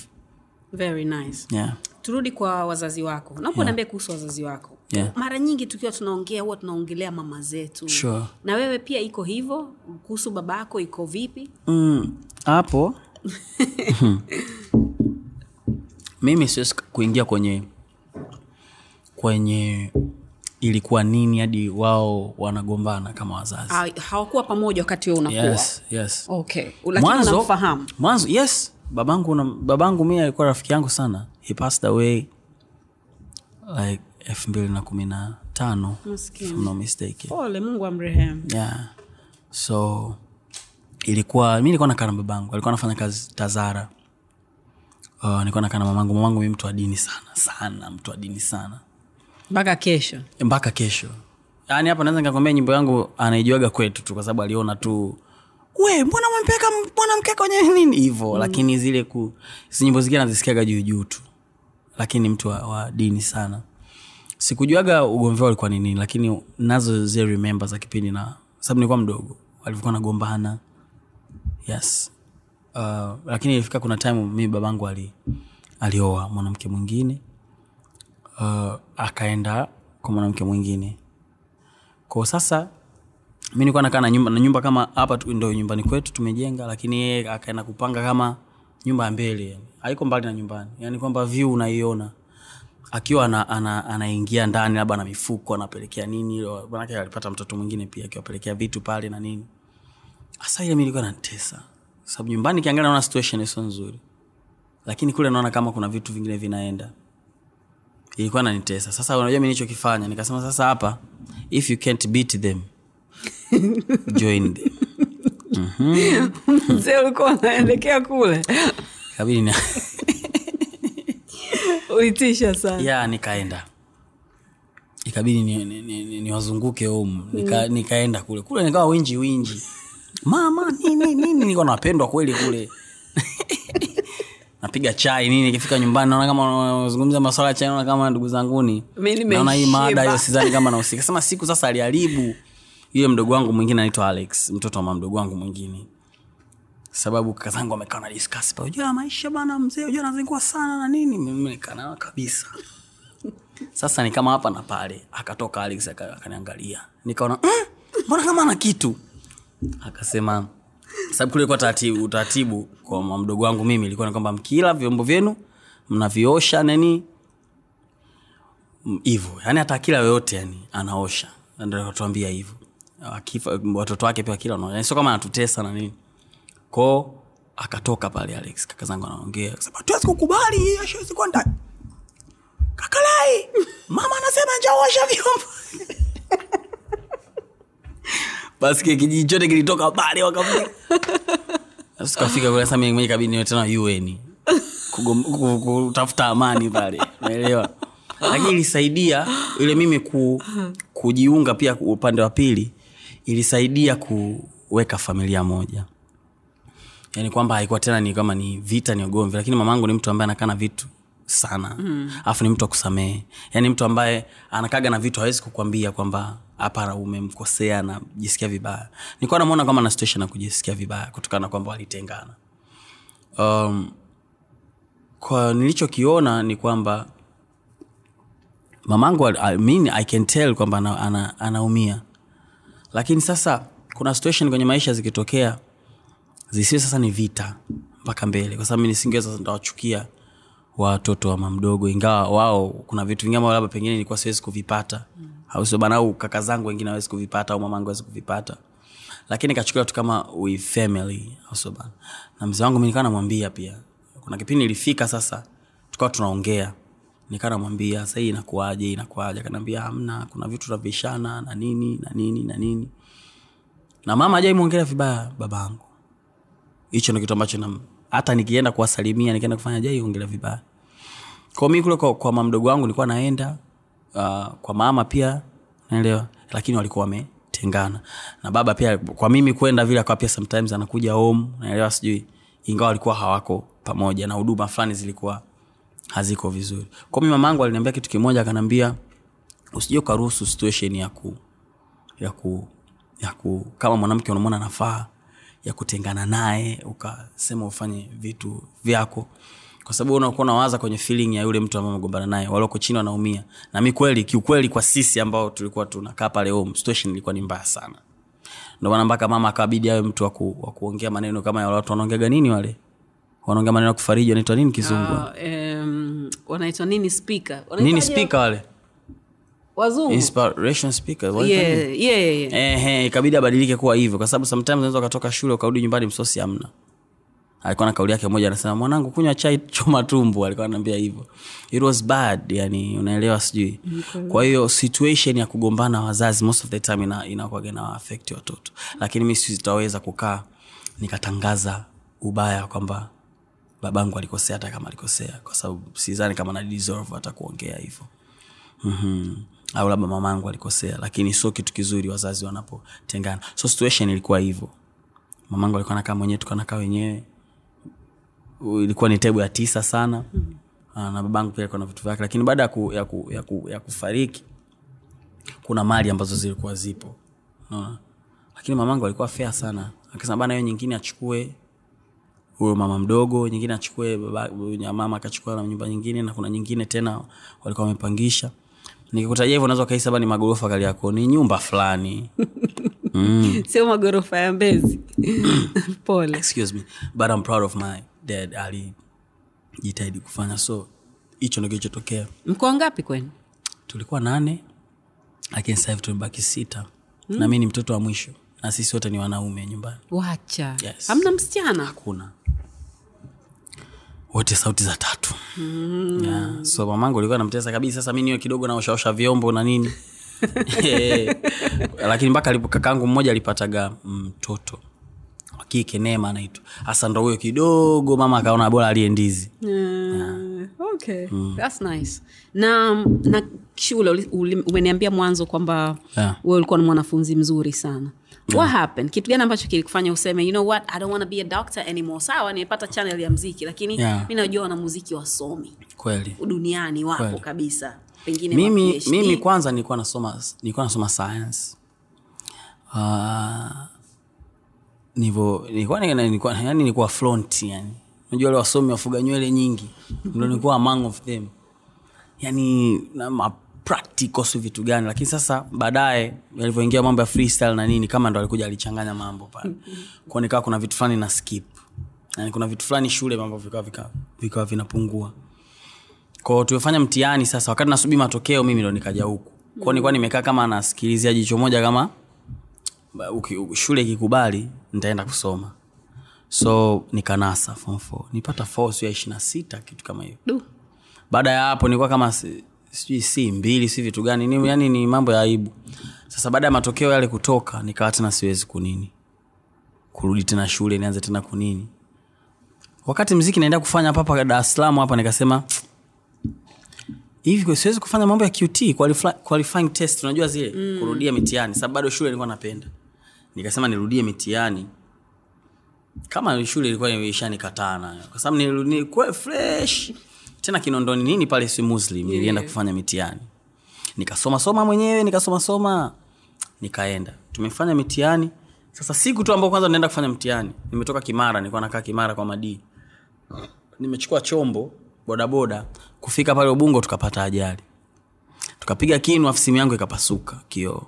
Very nice. Yeah. turudi kwa wazazi wako. Naponiambia yeah. kuhusu wazazi wako Yeah. mara nyingi tukiwa tunaongea huwa tunaongelea mama zetu. Sure. na wewe pia iko hivyo? Kuhusu baba yako iko vipi? Mm, mimi siwezi kuingia kwenye kwenye ilikuwa nini hadi wao wanagombana kama wazazi? Ha- hawakuwa pamoja wakati huo unakuwa? Yes, yes. okay. Mwanzo mwanzo yes. Babangu na, babangu mi alikuwa rafiki yangu sana. He passed away like elfu mbili na kumi na tano not mistaken. Pole mungu amrehemu. Yeah. So ilikuwa mi nilikuwa nakaa na babangu. Alikuwa anafanya kazi tazara. Uh, nilikuwa nakaa na mamangu. Mamangu mi mtu wa dini sana sana mtu wa dini sana mpaka kesho. Mpaka kesho. Yaani hapa naweza nikakwambia nyimbo yangu anaijuaga kwetu tu kwa sababu aliona tu we mbona mempeka mwanamke kwenye nini? Hivo. Mm. lakini zile ku nyimbo zingine nazisikiaga juujuu tu. Lakini mtu wa, wa dini sana. Sikujuaga ugomvi walikuwa ni nini lakini nazo zile remember za kipindi na sababu nilikuwa mdogo walivyokuwa nagombana yes. Uh, lakini ilifika kuna time mi babangu ali alioa mwanamke mwingine uh, akaenda kwa mwanamke mwingine. Ko sasa mi nilikuwa nakaa na nyumba, na nyumba kama hapa ndo nyumbani kwetu tumejenga lakini yeye akaenda kupanga kama nyumba ya mbele haiko mbali na nyumbani yani kwamba vyu unaiona. Akiwa ana, ana, ndani labda na mifuko anapelekea nini manake alipata mtoto mwingine pia akiwapelekea vitu pale na nini. Hasa ile mi ilikuwa nantesa sababu nyumbani kiangalia naona situation sio nzuri. Lakini kule naona kama kuna vitu vingine vinaenda ilikuwa nanitesa sasa unajua mi nichokifanya nikasema sasa hapa if you can't beat them join them. Mzee ulikuwa unaelekea kule. Kabidi ni uitisha sana. Ya nikaenda. Ikabidi niwazunguke ni, ni, ni niwazunguke home Nika, nikaenda kule. Kule nikawa winji winji. Mama nini nini? Niko napendwa kweli kule napiga chai nini ikifika nyumbani naona kama unazungumza maswala ya chai naona kama ndugu zanguni. Naona hii mada hiyo sidhani kama nahusika. Sema siku sasa aliharibu. Yule mdogo wangu mwingine anaitwa alex mtoto wa mdogo wangu mwingine. Sababu kaka zangu na discuss pa ujua maisha bana mzee ujua nazingua sana na nini? Mimi kabisa. Sasa ni kama hapa na pale akatoka alex akaniangalia. Nikaona "Mm, mbona kama ana kitu? Akasema sababu kule taratibu utaratibu kwa mdogo wangu mimi ilikuwa ni kwamba mkila vyombo vyenu mnaviosha nani hivo hivyo. Yani hata akila yoyote yani anaosha. Tuambia hivyo. Watoto wake pia kila yani sio kama anatutesa na nini. Ko akatoka pale alex. Kaka zangu anaongea tuwezi kukubali haiwezi kakalai mama anasema njaosha vyombo basi kijiji chote kilitoka pale Sasa tukafika kule sasa mimi kabidi tena UN. Kutafuta amani pale unaelewa lakini ilisaidia ile mimi ku, kujiunga pia upande wa pili ilisaidia kuweka familia moja. Yani kwamba haikuwa tena ni kama ni vita ni ugomvi lakini mamangu ni mtu ambaye anakaa na vitu sana. Alafu ni mtu akusamehe yani mtu ambaye anakaga na vitu hawezi kukwambia kwamba hapa umemkosea na vibaya. Nilikuwa namwona kama na ya kujisikia vibaya kutokana kwamba walitengana. Um, kwa nilichokiona ni kwamba mamangu I mean, I can tell kwamba ana, ana, lakini sasa kuna situation kwenye maisha zikitokea zisiwe sasa ni vita mpaka mbele. Kwa sababu mi nisingeweza sasa watoto wa mamdogo ingawa wao kuna vitu vingi ambao labda pengine nilikuwa siwezi kuvipata. mm. Au sio bana au kaka zangu wengine hawezi kuvipata au mamangu hawezi kuvipata. Lakini kachukulia tu kama family au bana. Na mzee wangu mi nikawa namwambia pia. Kuna kipindi ilifika sasa tukawa tunaongea. Nikaa namwambia sahii inakuaje inakuaje akanaambia hamna kuna vitu tunavishana na nini na nini na nini. Na mama ajai mwongelea vibaya babangu hicho ndo kitu ambacho hata nikienda kuwasalimia nikienda kufanya jai ongelea vibaya. Kwao mi kule kwa, kwa mamdogo wangu nilikuwa naenda uh, kwa mama pia naelewa lakini walikuwa wametengana. Na baba pia kwa mimi kwenda vile akawa pia sometimes anakuja home naelewa sijui ingawa walikuwa hawako pamoja na huduma fulani zilikuwa haziko vizuri. Kwa mi mamangu aliniambia kitu kimoja akanaambia usije ukaruhusu situation ya ku ya ku ya ku kama mwanamke unamwona nafaa ya kutengana naye ukasema ufanye vitu vyako kwa sababu unakuwa unawaza kwenye feeling ya yule mtu ambaye umegombana naye walioko chini wanaumia. Na mi kweli kiukweli kwa sisi ambao tulikuwa tunakaa pale home situation ilikuwa ni mbaya sana. Ndio maana mpaka mama akabidi awe mtu wa ku, wa kuongea maneno kama ya watu wanaongeaga nini wale? Wanaongea maneno ya kufariji wanaitwa nini kizungu? Uh, um, wanaitwa nini speaker? Nini speaker wale? Speaker wanaitwa nini? yeah, yeah, yeah. Ikabidi abadilike kuwa hivyo. Kwa sababu sometimes unaweza ukatoka shule ukarudi nyumbani msosi amna alikuwa na kauli yake moja anasema mwanangu kunywa chai choma tumbo. Alikuwa anaambia hivyo. It was bad yani unaelewa sijui. Kwa hiyo situation ya kugombana wazazi most of the time ina, inakuwaga na affect watoto. Lakini mi sitaweza kukaa nikatangaza ubaya kwamba babangu alikosea hata kama alikosea kwa sababu sizani kama na deserve hata kuongea hivyo. Mm-hmm. au labda mamangu alikosea lakini sio kitu kizuri wazazi wanapotengana. So situation ilikuwa hivyo. Mamangu alikuwa nakaa mwenyewe tukanakaa wenyewe ilikuwa ni tebu ya tisa sana. Mm-hmm. na babangu pia alikuwa na vitu vyake. Lakini baada ya, ku, ya, ku, ya, ku, ya kufariki kuna mali ambazo zilikuwa zipo. Unaona? lakini mamangu alikuwa fea sana. Akisema bana hiyo nyingine achukue huyo mama mdogo nyingine achukue baba mama akachukua na nyumba nyingine na kuna nyingine tena walikuwa wamepangisha. Nikikutajia hivyo unaweza ukahisi ni magorofa kaliako ni nyumba fulani. Sio magorofa ya mbezi. Pole. Excuse me but I'm proud of my dad alijitahidi kufanya. So hicho ndo kilichotokea. Mko wangapi kwenu? Tulikuwa nane lakini sahivi tumebaki sita. Mm. na mi ni mtoto wa mwisho. Na sisi wote ni wanaume nyumbani. Wacha. Yes. hamna msichana? Hakuna. Wote sauti za tatu. Mm. yeah. so mamangu ulikuwa namtesa kabisa. Sasa mi niwe kidogo naoshaosha vyombo na nini. Lakini mpaka kakangu mmoja alipataga mtoto. wa kike neema anaitwa. Hasa ndo huyo kidogo mama akaona bora aliye ndizi. Uh, okay. That's nice. Na na shule umeniambia mwanzo kwamba Yeah. wewe ulikuwa ni mwanafunzi mzuri sana. What happened? Kitu gani ambacho kilikufanya useme you know what? I don't want to be a doctor anymore. Sawa nimepata channel ya mziki lakini Yeah. mi najua wanamuziki wasomi kweli. Duniani wapo Kweli. kabisa. Pengine mimi, mimi kwanza nilikuwa nasoma nilikuwa nasoma science. Uh, nilikuwa nilikuwa yani nilikuwa front yani. Unajua wale wasomi wafuga nywele nyingi ndo nilikuwa among of them. Yani na ma practical si vitu gani lakini sasa baadaye yalivyoingia mambo ya freestyle na nini kama ndo alikuja alichanganya mambo pale. Kwa nikawa kuna vitu fulani na skip. Yani kuna vitu fulani shule mambo vikawa vikawa vika vinapungua. Kwao tumefanya mtihani sasa wakati nasubiri matokeo mimi ndo nikaja huku. Kwao nilikuwa nimekaa kama nasikilizia jicho moja kama shule ikikubali nitaenda kusoma. So nikanasa form four. nipata four siu ya ishirina sita kitu kama hiyo. Baada ya hapo nilikuwa kama sijui si mbili si vitu gani. Ni, yani ni mambo ya aibu. Sasa baada ya matokeo yale kutoka nikawa tena siwezi kunini. Kurudi tena shule nianze tena kunini. Wakati mziki naenda kufanya hapa hapa dar es salaam hapa nikasema hivi siwezi kufanya mambo ya qt qualifying test unajua zile mm. kurudia mitihani. Sababu bado shule nilikuwa napenda nikasema nirudie mitihani. Kama shule ilikuwa ishanikataa nayo kwa sababu nilikuwa fresh. Tena kinondoni nini pale si muslim nilienda kufanya mitihani. Nikasoma soma mwenyewe nikasoma soma. Nikaenda. Tumefanya mitihani. Sasa siku tu ambao kwanza naenda kufanya mtihani nimetoka kimara nilikuwa nakaa kimara kwa madii nimechukua chombo bodaboda kufika pale ubungo tukapata ajali. Tukapiga kinu afu simu yangu ikapasuka kioo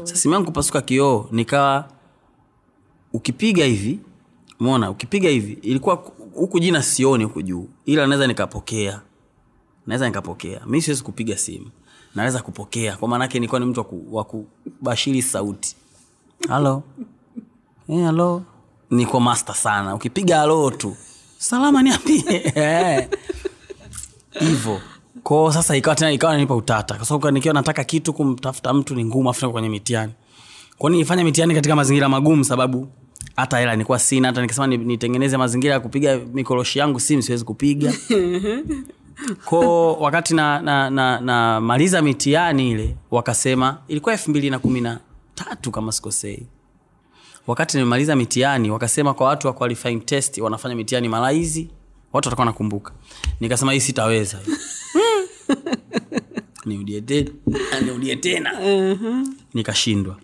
sasa simu yangu kupasuka kioo nikawa ukipiga hivi mona ukipiga hivi ilikuwa huku jina sioni huku juu ila naweza nikapokea. Naweza nikapokea. Mi siwezi kupiga simu. Naweza kupokea. Kwa maanake nilikuwa ni mtu wa ku- kubashiri sauti. Halo? Hey, halo? Niko master sana. Ukipiga halo tu. Salama niambie. Eh. hivo kwao sasa ikawa tena ikawa nanipa utata. Kwa sababu nikiwa nataka kitu kumtafuta mtu ni ngumu afu kwenye mitihani. Kwao nilifanya mitihani katika mazingira magumu? Sababu hata hela nilikuwa sina hata nikisema nitengeneze mazingira ya kupiga mikoroshi yangu simu siwezi kupiga. Ko wakati na, na, na, na maliza mitihani ile wakasema ilikuwa elfu mbili na kumi na tatu kama sikosei. Wakati nimemaliza mitihani wakasema kwa watu wa qualifying test wanafanya mitihani mara hizi watu watakuwa nakumbuka nikasema hii sitaweza nirudie tena. Tena nikashindwa.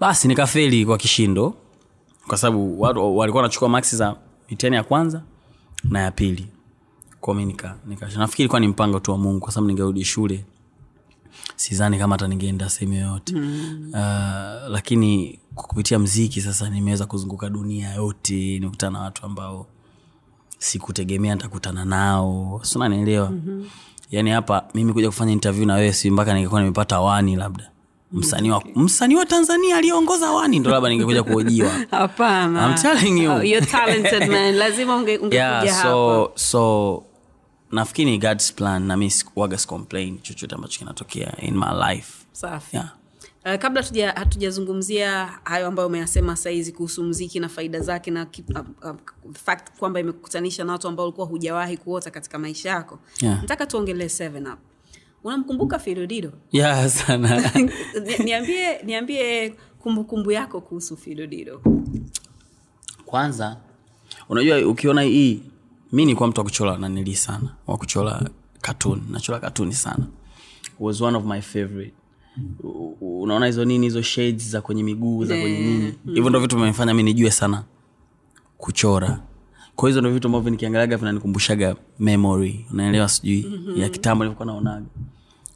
Basi nikafeli kwa kishindo kwa sababu watu walikuwa wanachukua maksi za mitihani ya kwanza na ya pili. Nika, nika nafikiri ilikuwa ni mpango tu wa mungu kwa sababu ningerudi shule. Sidhani kama hata ningeenda sehemu yoyote. Mm. uh, lakini kupitia mziki sasa nimeweza kuzunguka dunia yote nikutana na watu ambao sikutegemea nitakutana nao. Sinanielewa mm-hmm. yaani hapa mimi kuja kufanya interview na wewe si mpaka ningekuwa nimepata wani labda. Msanii wa, msanii wa tanzania aliyeongoza wani ndo labda ningekuja kuojiwa hapana. I'm telling you. Oh, you're talented man. Lazima unge, ungekuja yeah, hapa. so, so nafikiri ni god's plan na mi waga complain chochote ambacho kinatokea in my life. Safi. Yeah. Uh, kabla tuja, hatujazungumzia hayo ambayo umeyasema saizi kuhusu mziki na faida zake na ki- uh, uh, fact kwamba imekutanisha na watu ambao ulikuwa hujawahi kuota katika maisha yako. Yeah. nataka tuongelee seven up. Unamkumbuka filodido yeah, sana. Niambie niambie kumbukumbu yako kuhusu filodido kwanza unajua ukiona hii mi nikuwa mtu wa kuchora nanili sana wa kuchora katuni nachora katuni sana. Was one of my favorite unaona hizo nini hizo shades za kwenye miguu za kwenye nini? Hivyo ndo vitu vimefanya mi nijue sana kuchora. Kwa hizo ndo vitu ambavyo nikiangaliaga vinanikumbushaga memory. Unaelewa sijui mm-hmm. ya kitambo nilivyokuwa naonaga.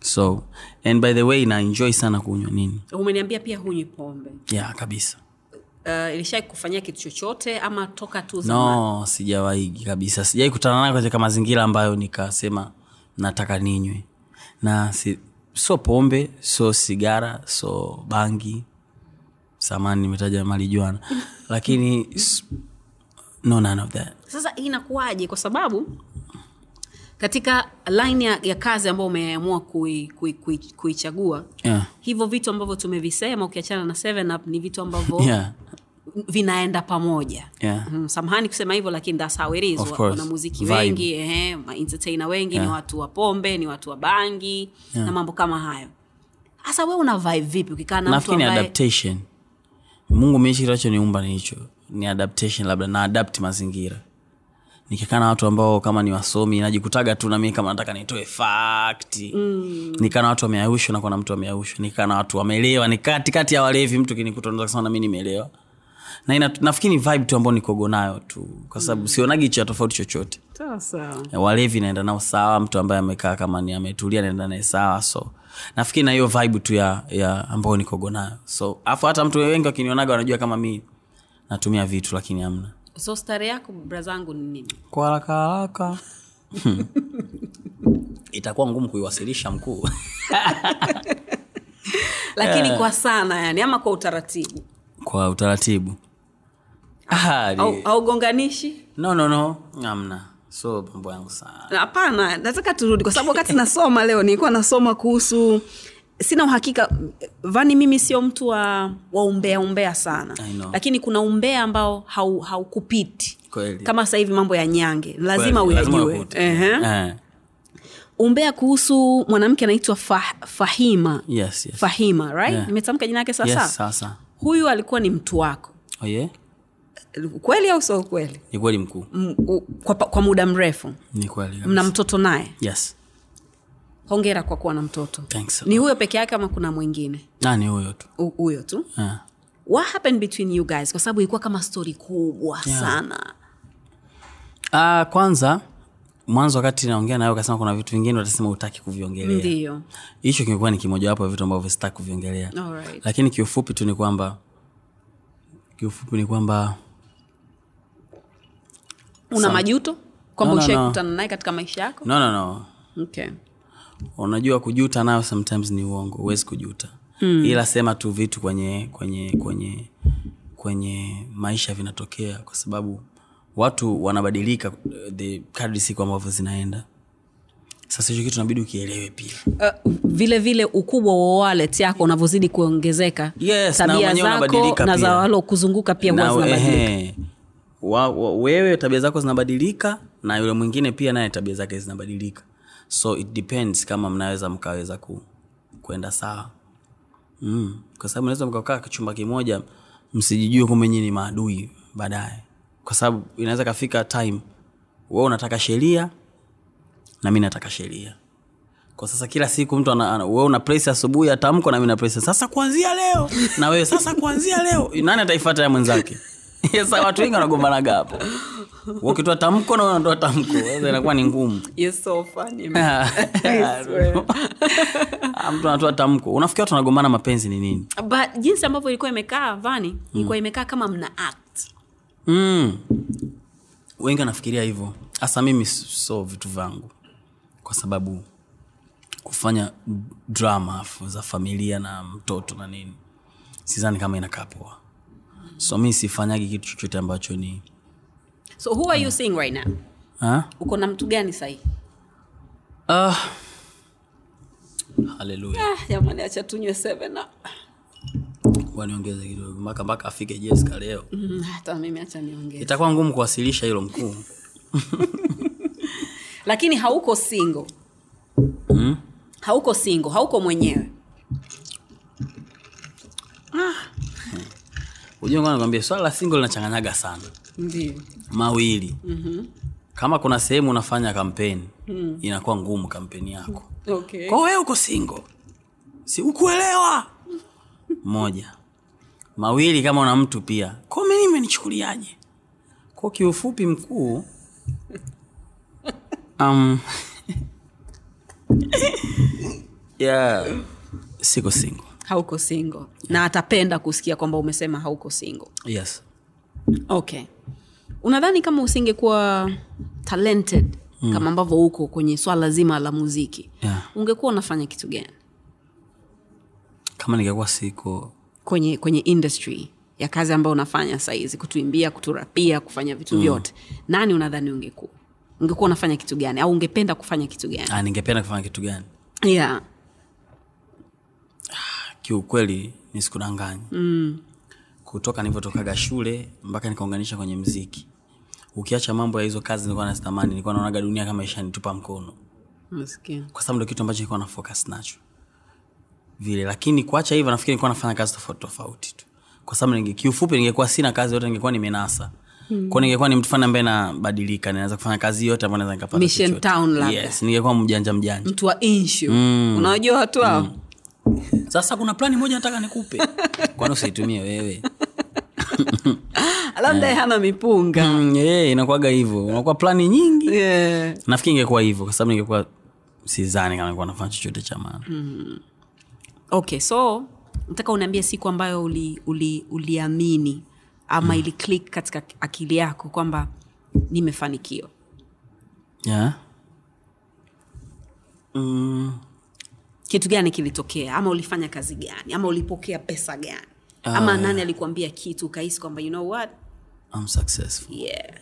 So and by the way na sana kunywa nini. Umeniambia pia hunywi pombe. Yeah kabisa. Uh, ilishai kufanyia kitu chochote ama toka tu no sijawaigi kabisa. Sijawai kutana nayo katika mazingira ambayo nikasema nataka ninywe. Na si, so pombe so sigara so bangi samani nimetaja malijuana lakini no none of that sasa inakuwaje kwa sababu katika line ya, ya kazi ambayo umeamua kuichagua kui, kui, kui yeah. hivyo vitu ambavyo tumevisema ukiachana na seven up ni vitu ambavyo Yeah. Vinaenda pamoja. Yeah. mm, samahani kusema hivyo lakini that's how it is. Wanamuziki wengi ehe, maentertainer wengi ni watu wa pombe ni watu wa bangi na mambo kama hayo. Hasa we una vibe vipi ukikaa na mtu ambaye adaptation. Mungu meishi kinachoniumba ni hicho. Ni adaptation labda na adapt mazingira. Nikikaa na watu ambao kama ni wasomi najikutaga tu nami kama nataka nitoe fakti mm. nikaa na watu wameaushwa na mtu wameaushwa nikaa na watu wamelewa ni katikati ya walevi mtu kinikuta unaweza kusema nami nimeelewa na ina, nafikiri ni vibe tu ambao nikogo nayo tu kwa sababu mm. sionagi cha tofauti chochote. Sawa sawa. Walevi naenda nao sawa mtu ambaye amekaa kama ni ametulia naenda naye sawa so. Nafikiri na hiyo vibe tu ya, ya ambao nikogo nayo. So afu hata mtu wengi wakinionaga wanajua kama mi natumia vitu lakini amna so stare yako brazangu ni nini? Kwa haraka haraka. Itakuwa ngumu kuiwasilisha mkuu. Lakini kwa sana yani ama kwa utaratibu? Kwa utaratibu ni- au haugonganishi? No no no. Amna so mambo yangu sana. Hapana nataka turudi kwa sababu wakati nasoma leo nilikuwa nasoma kuhusu sina uhakika vani mimi sio mtu wa, wa umbea sana. Lakini kuna umbea ambao hau- haukupiti. Kweli. kama sasa hivi mambo ya nyange. Lazima uyajue. Eh, umbea kuhusu mwanamke anaitwa Fah, fahima. Yes, yes. fahima right? Yeah. nimetamka jina yake sasa? Yes, sasa. Huyu alikuwa ni mtu wako. Oh, yeah? Kweli au sio ukweli ni kweli mkuu. M- u- kwa, kwa muda mrefu. Ni kweli mna mtoto naye? Yes. Hongera kwa kuwa na mtoto. Thanks ni huyo peke yake ama kuna mwingine? Nani huyo tu. Huyo tu? Yeah. what happened between you guys? Kwa sababu ilikuwa kama stori kubwa Yeah. sana. Uh, kwanza mwanzo wakati naongea nawe ukasema kuna vitu vingine utasema utaki kuviongelea. Ndio. Hicho kimekuwa ni kimojawapo ya vitu ambavyo sitaki kuviongelea. Right. lakini kiufupi tu ni kwamba kiufupi ni kwamba una majuto kwamba No, no, no. naye katika maisha yako no, no, no. okay. unajua kujuta nayo sometimes ni uongo huwezi kujuta mm. ila sema tu vitu kwenye kwenye kwenye kwenye maisha vinatokea kwa sababu watu wanabadilika eh, the kadri siku ambavyo zinaenda sasa hicho kitu nabidi ukielewe pia uh, vile vile ukubwa wa walet yako unavyozidi kuongezeka Yes, tabia zako na za pia. walo kuzunguka pia huwa zinabadilika ehe, wa, wa, wewe tabia zako zinabadilika na yule mwingine pia naye tabia zake zinabadilika. So it depends kama mnaweza mkaweza ku, kwenda sawa. Mm. kwa sababu naweza mkakaa chumba kimoja msijijue kumbe ni maadui baadaye. Kwa sababu inaweza kafika time we unataka sheria na mi nataka sheria. Kwa sasa kila siku mtu ana, ana, we una presi asubuhi atamko na mi na presi sasa kuanzia leo na wewe sasa kuanzia leo nani ataifata ya mwenzake sasa watu wengi wanagombanaga hapo. Ukitoa tamko na unatoa tamko inakuwa ni ngumu. Ah, mtu anatoa tamko. Unafikia watu wanagombana mapenzi ni nini? But jinsi ambavyo ilikuwa imekaa vani ilikuwa imekaa kama mna act. Mm. wengi anafikiria hivyo. Hasa mimi so vitu vangu kwa sababu kufanya drama za familia na mtoto na nini sizani kama inakaa poa so mi sifanyagi kitu chochote ambacho ni so who are you seeing right now? Uko na mtu gani sahii? Uh, haleluya ah, jamani acha tunywe seven up. waniongeze kidogo mpaka mpaka afike jeska leo. Mm, hata mimi acha niongee itakuwa ngumu kuwasilisha hilo mkuu. Lakini hauko singo mm? hauko singo hauko mwenyewe ujua ngoja nikwambie swala la single linachanganyaga sana. Ndio. Mawili. Mm-hmm. kama kuna sehemu unafanya kampeni mm. inakuwa ngumu kampeni yako. Okay. kwa wewe uko single. Si ukuelewa? Moja. Mawili kama una mtu pia. Kwa mimi imenichukuliaje kwa kiufupi mkuu um, yeah, siko single hauko single. Na atapenda kusikia kwamba umesema hauko single. Yes. Okay. Unadhani kama usingekuwa talented mm. kama ambavyo uko kwenye swala zima la muziki Yeah. ungekuwa unafanya kitu gani? Kama ningekuwa siko kwenye kwenye industry ya kazi ambayo unafanya sahizi kutuimbia kuturapia kufanya vitu mm. vyote nani unadhani ungekuwa? Ungekuwa unafanya kitu gani? Au ungependa kufanya kitu gani? Ah, ningependa kufanya kitu gani? Yeah. Kiukweli nisikudanganye mm. kutoka nilivyotokaga shule mpaka nikaunganisha kwenye mziki ukiacha mambo ya hizo kazi nilikuwa nazitamani nilikuwa naonaga dunia kama ishanitupa mkono. Nasikia. kwa sababu ndo kitu ambacho nilikuwa na focus nacho. Vile lakini kuacha hivyo nafikiri nilikuwa nafanya kazi tofauti tofauti tu. Kwa sababu ninge, kiufupi ningekuwa sina kazi yote ningekuwa nimenasa. Mm. kwao ningekuwa ni mtu fani ambaye nabadilika naweza kufanya kazi yote ambayo naweza nikapata yes, ningekuwa mjanja mjanja. Mtu wa inshu mm. unawajua watu hao? Mm. Sasa kuna plani moja nataka nikupe. Kwani usiitumie wewe? Labda yeah. hana mipunga. Mm, yeah, inakuaga hivyo. Unakuwa plani nyingi. Yeah. nafikiri ingekuwa hivyo kwa sababu ningekuwa sizani kama nilikuwa nafanya chochote cha maana. Okay so nataka uniambie siku ambayo uliamini uli, uli ama mm. ili click katika akili yako kwamba nimefanikiwa. Yeah. mm, kitu gani kilitokea? Ama ulifanya kazi gani? Ama ulipokea pesa gani? Ama Ah, nani alikuambia kitu ukahisi kwamba you know what? I'm successful. Yeah.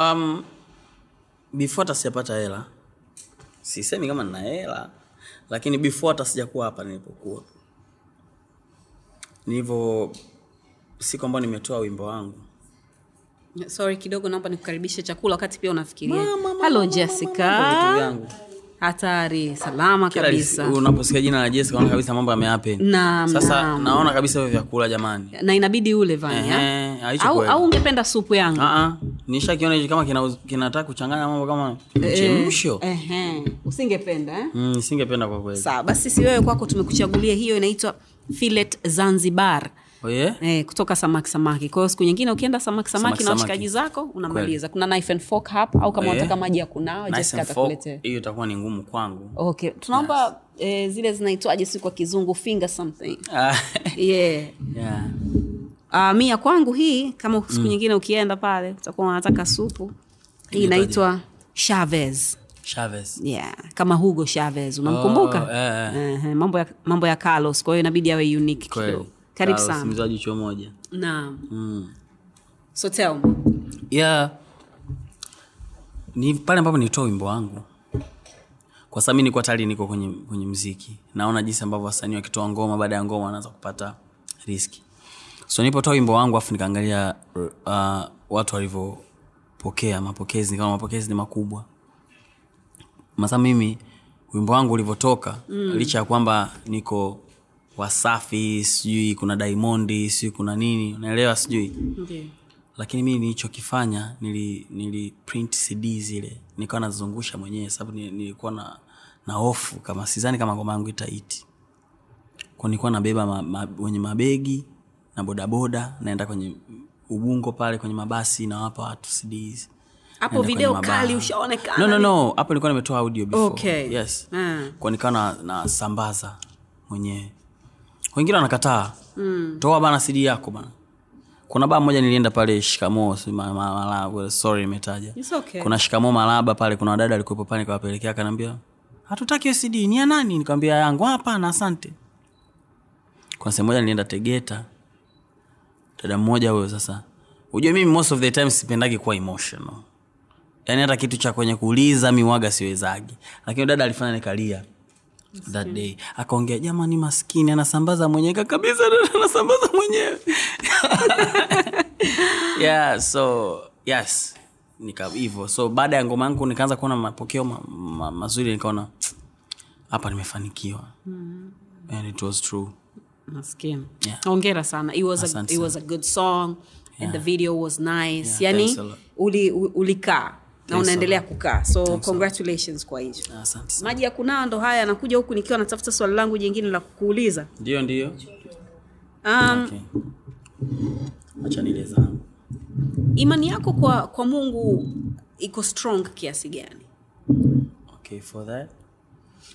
Um, before hata sijapata hela sisemi kama nina hela lakini before hata sijakuwa hapa nilipokuwa. Nilivyo siku ambayo nimetoa wimbo wangu. Sorry kidogo naomba nikukaribishe chakula wakati pia unafikiria. Mama, mama, mama, mama, mama, mama, vyangu hatari salama Kila kabisa unaposikia jina la Jessica unaona kabisa mambo yamehappen. Naam, Sasa naam. naona kabisa hivyo vyakula jamani. na inabidi ule vani? Ehe, au, au ungependa supu yangu Ah ah, nishakiona hicho kama kina kuchanganya mambo kama chemsho. Ehe, usingependa eh? Mm, singependa kwa kweli. sawa basi si wewe kwako tumekuchagulia hiyo inaitwa filet zanzibar oh, yeah? Eh, kutoka samaki samaki. Kwahio siku nyingine ukienda samaki samaki, Samaki, na washikaji zako unamaliza. Kuna knife and fork hapa au kama Eh. unataka maji ya kunawa Jessica atakuletea. hiyo itakuwa ni ngumu kwangu. Okay. Tunaomba eh, zile zinaitwaje si kwa kizungu finger something. Ah, yeah. Yeah. Uh, mi ya kwangu hii kama siku nyingine ukienda pale utakuwa unataka supu. Hii inaitwa Chavez. Chavez. Yeah, kama Hugo Chavez unamkumbuka? Oh, eh, Ehe, mambo ya mambo ya Carlos, kwa hiyo inabidi awe unique kidogo. Karibu sana. wa jicho moja Naam. So tell me. yeah. ni pale ambapo nitoa wimbo wangu kwa sababu nilikuwa tayari niko kwenye, kwenye mziki naona jinsi ambavyo wasanii wakitoa ngoma baada ya ngoma wanaanza kupata riski so nipotoa wimbo wangu afu nikaangalia uh, watu walivyopokea mapokezi nikaona mapokezi ni makubwa masa mimi wimbo wangu ulivyotoka mm. licha ya kwamba niko wasafi sijui kuna daimondi sijui kuna nini unaelewa sijui Ndiyo. lakini mii nilichokifanya nili, nili print cd zile nikawa nazungusha mwenyewe sababu nilikuwa na na hofu kama sizani kama ngoma yangu itaiti kwa nilikuwa nabeba ma, ma, wenye mabegi na bodaboda naenda kwenye ubungo pale kwenye mabasi nawapa watu cds Hapo video kali ushaonekana. no, no, no. hapo nilikuwa nimetoa audio before. Okay. yes mm. kwa nikawa na, na sambaza mwenyewe wengine wanakataa. Mm. toa bana cd yako bana. Kuna baa moja nilienda pale shikamo sorry imetaja okay. kuna shikamo malaba pale kuna wadada alikuwepo pale nikawapelekea akaniambia hatutaki hiyo cd ni ya nani? Nikawambia yangu hapana asante. Kuna sehemu moja nilienda tegeta. Dada mmoja huyo sasa. Ujue mimi most of the time sipendagi kuwa emotional. Yaani hata kitu cha kwenye kuuliza miwaga siwezagi. Lakini dada alifanya nikalia that day. Akaongea jamani maskini anasambaza mwenyewe. Kabisa anasambaza mwenyewe. Yeah so yes. Hivyo. So baada ya ngoma yangu nikaanza kuona mapokeo ma, ma, mazuri nikaona hapa nimefanikiwa. And it was true. Yeah. Hongera sana. It was a, it was a good song and the video was nice. Yeah, yani uli, ulikaa na unaendelea kukaa. So congratulations kwa hicho. Maji ya kunawa ndo haya anakuja huku nikiwa natafuta swali langu jingine la kukuuliza. ndio ndio Um, okay. imani yako kwa kwa Mungu iko strong kiasi gani? okay for that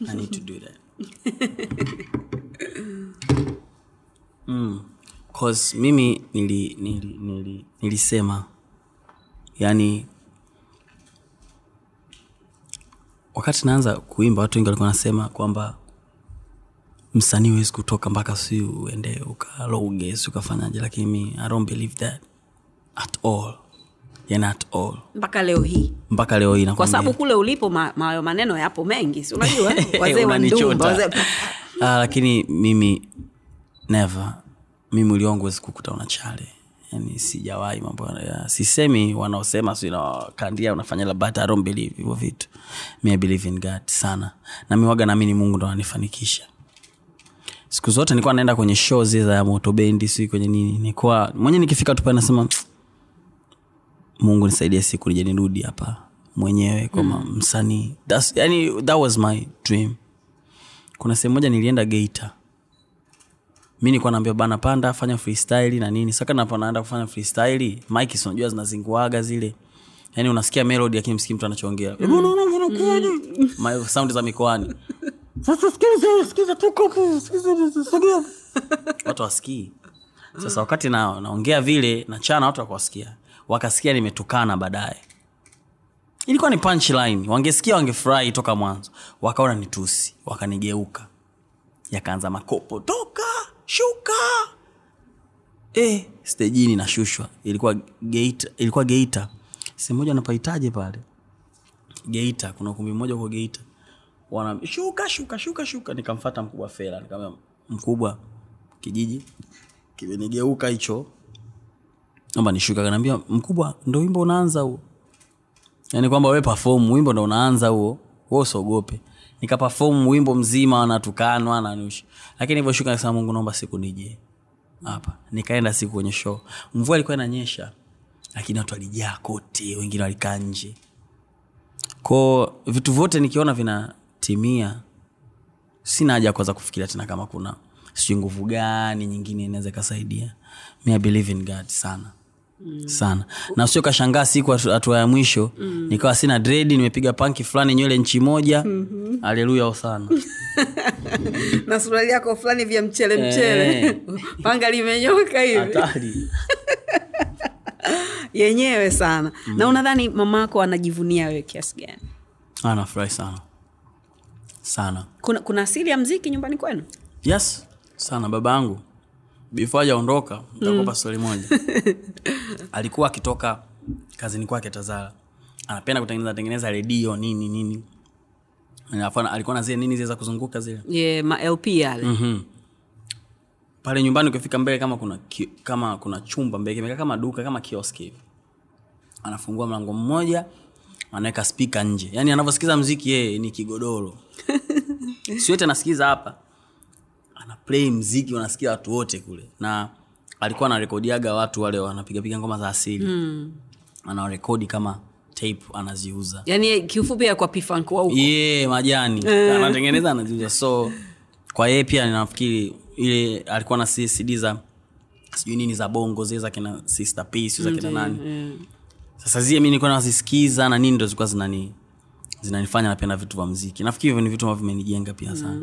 i need to do that mm. cause mimi nili, nili, nili, nilisema yani wakati naanza kuimba watu wengi walikuwa nasema kwamba msanii huwezi kutoka mpaka si uende ukaloge si ukafanyaje lakini mi i don't believe that at all. Yani at all. Mpaka leo hii. mpaka leo hii Kwa sababu kule ulipo ma, ma, maneno yapo mengi, si unajua? Wazee wa ndumba, wazee. Ah, lakini mimi never. Mimi mwili wangu huwezi kukuta una chale yani sijawahi mambo ya sisemi wanaosema si nakandia unafanya labda hata don't believe hivyo vitu. Mi believe in god sana. Na miwaga naamini mungu ndo ananifanikisha. Siku zote nilikuwa naenda kwenye show zi za moto bendi si kwenye nini. Nilikuwa mwenye nikifika tu pale nasema mungu nisaidie siku nije nirudi hapa mwenyewe kama mm. msanii. Yani that was my dream. Kuna sehemu moja nilienda geita mi nilikuwa naambia bana panda fanya freestyle na nini. Saka napo naenda kufanya freestyle mike sinajua zinazinguaga zile. Yani unasikia melody lakini msikii mtu anachoongea. Mm. mm. sound za mikoani. Watu wasikii sasa wakati na, naongea vile nachana watu wakuwasikia wakasikia nimetukana baadaye. Ilikuwa ni punchline. Wangesikia wangefurahi toka mwanzo. Wakaona ni tusi. Wakanigeuka. Yakaanza makopo toka shuka! E, stejini nashushwa ilikuwa geita ilikuwa geita. Sehemu moja napaitaje pale. Geita kuna ukumbi mmoja huko geita. Wana shuka shuka shuka shuka. Nikamfata mkubwa fela. Nikamwambia mkubwa kijiji kimenigeuka hicho. Naomba nishuka kanaambia mkubwa ndo wimbo unaanza huo. Yani kwamba we perform wimbo ndo unaanza huo. Wewe usiogope nikapafom wimbo mzima natukanwa nanushi lakini ivyoshuka nikasema mungu naomba siku nije hapa. Nikaenda siku kwenye show. Mvua ilikuwa inanyesha lakini watu walijaa kote wengine walikaa nje. Ko vitu vyote nikiona vinatimia sina haja ya kuweza kufikiria tena kama kuna sijui nguvu gani nyingine inaweza ikasaidia. Mi believe in god sana sana. Na sio kashangaa siku hatua ya mwisho nikawa sina dredi nimepiga panki fulani nywele nchi moja. Aleluya sana. Na suruali yako fulani vya mchele mchele. Eh. panga limenyoka hivi. Yenyewe sana. Na unadhani mamako anajivunia wewe kiasi gani? Anafurahi sana. Sana. Kuna, kuna asili ya mziki nyumbani kwenu? Yes. Sana baba yangu before hajaondoka nitakupa swali moja. Alikuwa akitoka kazini kwake tazara. Anapenda kutengeneza tengeneza redio nini nini. Nafana, alikuwa na zile nini zile za kuzunguka zile? Yeah, ma lp yale. Mm-hmm. pale nyumbani ukifika mbele kama kuna ki, kama kuna chumba mbele kimekaa kama duka kama kioski hivi. Anafungua mlango mmoja anaweka spika nje. Yaani anavyosikiza mziki yeye ni kigodoro. Siyote anasikiza hapa play mziki wanasikia watu wote kule. Na alikuwa anarekodiaga watu wale wanapigapiga ngoma za asili. Mm. anarekodi kama tape anaziuza. Yani kiufupi ya kwa pifunk wa huko ye majani anatengeneza anaziuza. So kwa yeye pia nafikiri ile alikuwa na cd za sijui nini za bongo zile za kina sister p za kina nani. sasa zie mi nilikuwa nazisikiza na nini ndo zilikuwa zinani zinanifanya napenda vitu vya mziki nafikiri hivyo ni vitu ambavyo vimenijenga pia sana.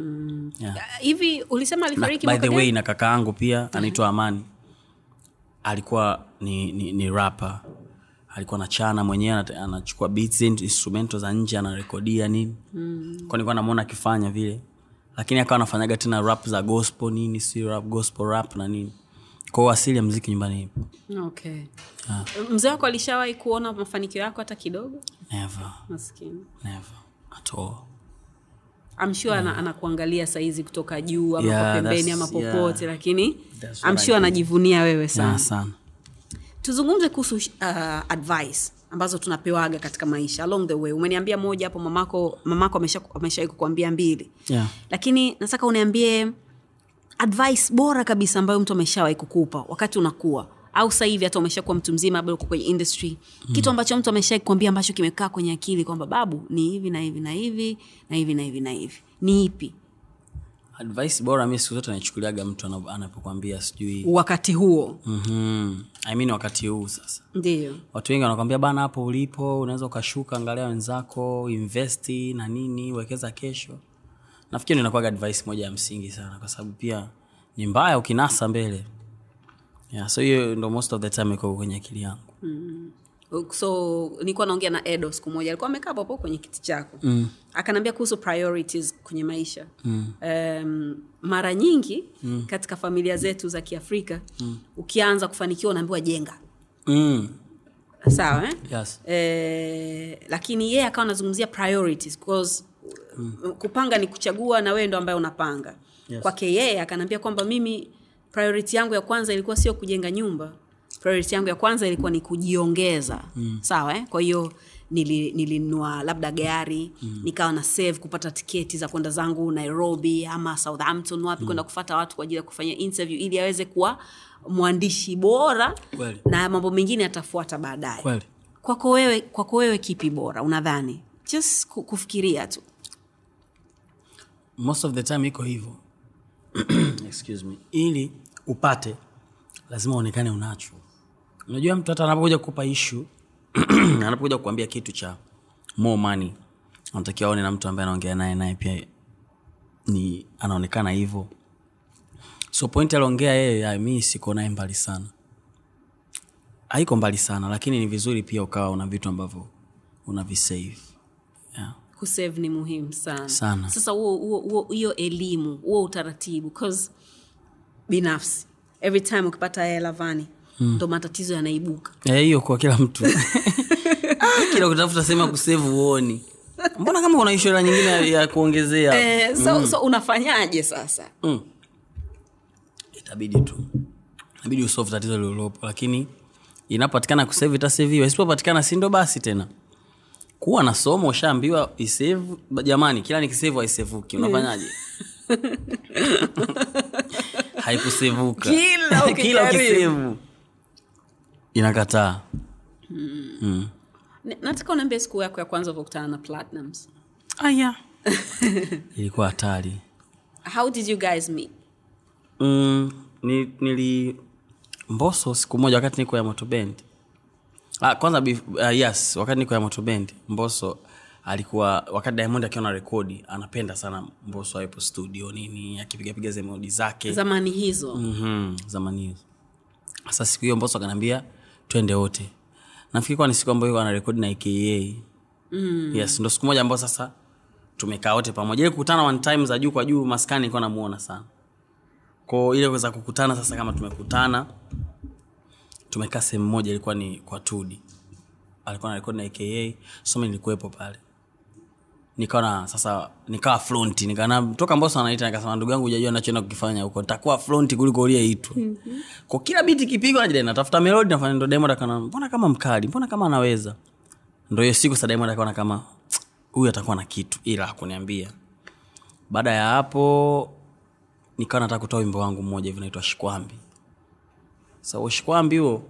Yeah. hivi ulisema na, by the way na kaka yangu pia anaitwa amani. Alikuwa ni, ni, ni rapa alikuwa nachana mwenyewe anachukua beats and za nje anarekodia nini. Mm. kwa nilikuwa namwona akifanya vile. Lakini akawa anafanyaga tena rap za gospel nini si rap gospel rap na nini kwao asili ya mziki nyumbani ipo. Okay. Mzee wako alishawahi kuona mafanikio yako hata kidogo? Never. Maskini. Never. At all. I'm sure ana, anakuangalia saizi kutoka juu ama Yeah, pembeni ama popote yeah. lakini I'm sure anajivunia wewe sana yeah, sana. tuzungumze kuhusu uh, advice ambazo tunapewaga katika maisha along the way. Umeniambia moja hapo mamako mamako amesha- kukuambia mbili. Yeah. lakini nataka uniambie advice bora kabisa ambayo mtu ameshawahi kukupa wakati unakuwa au sasa hivi hata umeshakuwa mtu mzima bado uko kwenye industry. Mm. kitu ambacho mtu ameshai kuambia ambacho kimekaa kwenye akili kwamba babu ni hivi na hivi na hivi na hivi na hivi na hivi. Ni ipi? Advice bora mi siku zote naichukuliaga mtu anapokwambia sijui. Wakati huo. Mm-hmm. I mean wakati huu sasa. Ndio. Watu wengi wanakwambia bana hapo ulipo unaweza ukashuka angalia wenzako investi na nini wekeza kesho nafikiri inakuwaga advice moja ya msingi sana kwa sababu pia ni mbaya ukinasa mbele yeah, so hiyo ndo most of the time iko kwenye akili yangu so nilikuwa naongea na edo siku moja alikuwa amekaa hapo kwenye kiti chako mm. akanaambia kuhusu priorities kwenye maisha mm. um, mara nyingi mm. katika familia zetu za kiafrika mm. ukianza kufanikiwa unaambiwa jenga mm. sawa eh? yes. eh, lakini yeye akawa anazungumzia priorities because mm. kupanga ni kuchagua na wewe ndo ambaye unapanga Yes. kwake yeye akanaambia kwamba mimi priority yangu ya kwanza ilikuwa sio kujenga nyumba priority yangu ya kwanza ilikuwa ni kujiongeza mm. sawa eh? kwa hiyo nili- labda gari mm. nikawa na save kupata tiketi za kwenda zangu nairobi ama southampton wapi mm. kwenda kufata watu kwa ajili ya kufanya interview ili aweze kuwa mwandishi bora Kweli. na mambo mengine yatafuata baadaye kwako wewe kwako wewe kipi bora unadhani just kufikiria tu most of the time iko hivyo. Excuse me. Ili upate lazima uonekane unacho. Unajua mtu hata anapokuja kukupa ishu anapokuja kukuambia kitu cha more money anatakiwa aone na mtu ambaye anaongea naye naye pia ni anaonekana hivyo. So point aliongea yeye mi siko naye mbali sana. Haiko mbali sana lakini ni vizuri pia ukawa una vitu ambavyo unavisave. Kusave ni muhimu sana. Sana. sasa hiyo elimu huo utaratibu cause binafsi every time ukipata hela vani ndo matatizo yanaibuka. Hiyo e, kwa kila mtu. Kila kutafuta sehemu ya kusevu uoni mbona kama kuna ishara nyingine ya, kuongezea? Eh, so, so unafanyaje sasa? Mm. itabidi tu. Inabidi usolve tatizo lililopo lakini inapatikana kusevu itaseviwa. Isipopatikana sindo basi tena kuwa na somo ushaambiwa isevu jamani kila nikisevu haisevuki unafanyaje? Haikusevuka. Kila kila ukisevu inakataa. N- nataka unaambia siku yako ya kwanza ulivyokutana na platinums. Aya ilikuwa hatari. How did you guys meet? Mm, ni, nili mboso siku moja wakati niko ya motobend ah, kwanza uh, yes wakati niko ya motobend mboso alikuwa wakati diamond akiwa na rekodi anapenda sana mboso awepo studio nini akipigapiga zemodi zake. Zamani hizo. Mm-hmm, zamani hizo. Sasa siku hiyo mboso akanaambia twende wote. Nafikiri kuwa ni siku ambayo anarekodi na aka mm. yes ndo siku moja ambao sasa tumekaa wote pamoja. Ile kukutana one time za juu kwa juu maskani ikuwa namuona sana. Ko ile kuweza kukutana sasa kama tumekutana tumekaa sehemu moja ilikuwa ni kwa tudi. Alikuwa narekodi na aka so mi nilikuwepo pale. Nikawa na sasa nikawa fronti nikana toka mboso anaita nikasema ndugu yangu hujajua nachoenda kukifanya huko. Nitakuwa fronti kuliko uliyeitwa kwa kila biti kipigwa najida natafuta melodi nafanya ndo diamond akana mbona kama mkali? Mbona kama anaweza? Ndo hiyo siku sa diamond akaona kama huyu atakuwa na kitu ila hakuniambia. Baada ya hapo nikawa nataka kutoa wimbo wangu mmoja hivi naitwa shikwambi so, shikwambi huo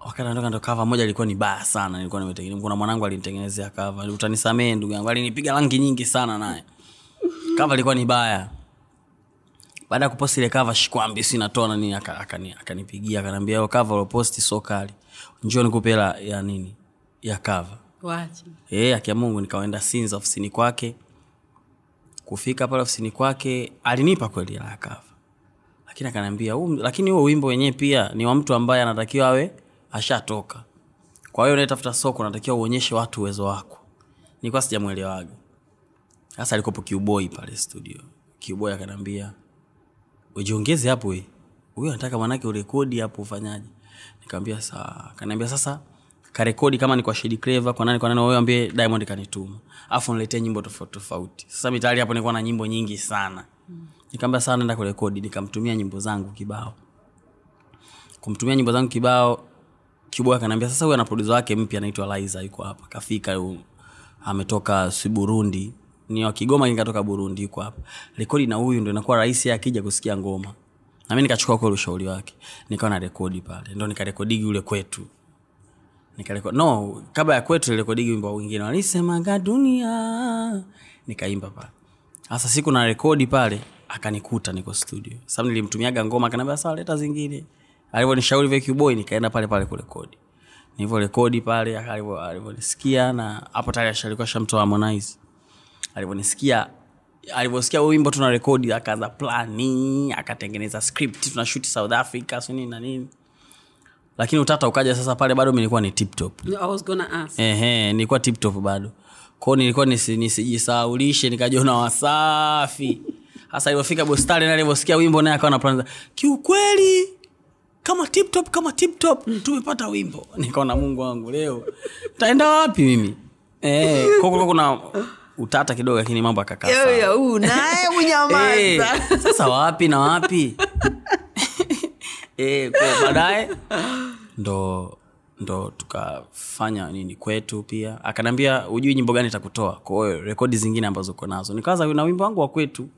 wakati natoka ndo kava moja ilikuwa ni baya sana nilikuwa nimetengeneza kuna mwanangu alinitengenezea kava utanisamee ndugu yangu alinipiga rangi nyingi sana naye. Kava ilikuwa ni baya. Baada ya kuposti ile kava shikwambi si natoa nani akani- akanipigia akaniambia hiyo kava uloposti so kali. Njoo nikupe hela ya nini? Ya kava Eh, akia mungu nikaenda sinza ofisini kwake. Kufika pale ofisini kwake alinipa kweli hela ya kava lakini akaniambia lakini huo wimbo wenyewe pia ni wa mtu ambaye anatakiwa awe ashatoka. Kwa hiyo unayetafuta soko unatakiwa uonyeshe watu uwezo wako. Nilikuwa sijamwelewaga sasa alikopo kiuboi pale studio. Kiuboi akaniambia ujiongeze hapo we. Huyo anataka manake urekodi hapo ufanyaje? Nikamwambia saa akaniambia sasa karekodi kama ni kwa Shady Clever kwa nani kwa nani ambie Diamond kanituma. Afu niletee nyimbo tofauti tofauti. Sasa mitali hapo nilikuwa na nyimbo nyingi sana nikamwambia sawa naenda kurekodi. Nikamtumia nyimbo zangu kibao. Kumtumia nyimbo zangu kibao Kiboy kanaambia sasa huyu ana wake mpya anaitwa Liza yuko hapa. Kafika yu, ametoka si Burundi. Ni wa Kigoma lakini Burundi yuko hapa. Rekodi na huyu ndo inakuwa rahisi akija kusikia ngoma. Nami nikachukua kweli ushauri wake. Nikawa na rekodi pale. Ndo nikarekodigi ule kwetu. Nikarekodi no kabla ya kwetu nilirekodigi wimbo wengine walisemaga dunia. Nikaimba pale. Sasa siku na rekodi pale akanikuta niko studio. Sababu nilimtumiaga ngoma akaniambia sawa leta zingine. Alivyonishauri vya kiboy nikaenda pale pale kurekodi. Nilivyorekodi pale alivyonisikia na hapo tayari ashalikuwa shamtoa Harmonize. Alivyonisikia alivyosikia wimbo tuna rekodi akaanza plani akatengeneza script tunashuti south africa sinini na nini. Lakini utata ukaja sasa pale bado nilikuwa ni tiptop I was gonna ask. Ehe, nilikuwa tiptop bado. Kwao nilikuwa nisi- nisijisahaulishe nikajiona wasafi hasa alivyofika bostari na alivyosikia wimbo naye akawa naplanza kiukweli kama tiptop kama tiptop tumepata wimbo. Nikaona mungu wangu leo taenda wapi mimi? E, kwa kuna utata kidogo lakini mambo akakaa unyamaza naye Eh, sasa wapi na wapi? E, baadaye ndo ndo tukafanya nini kwetu pia. Akaniambia ujui nyimbo gani takutoa kwa rekodi zingine ambazo uko nazo. Nikaanza na wimbo wangu wa kwetu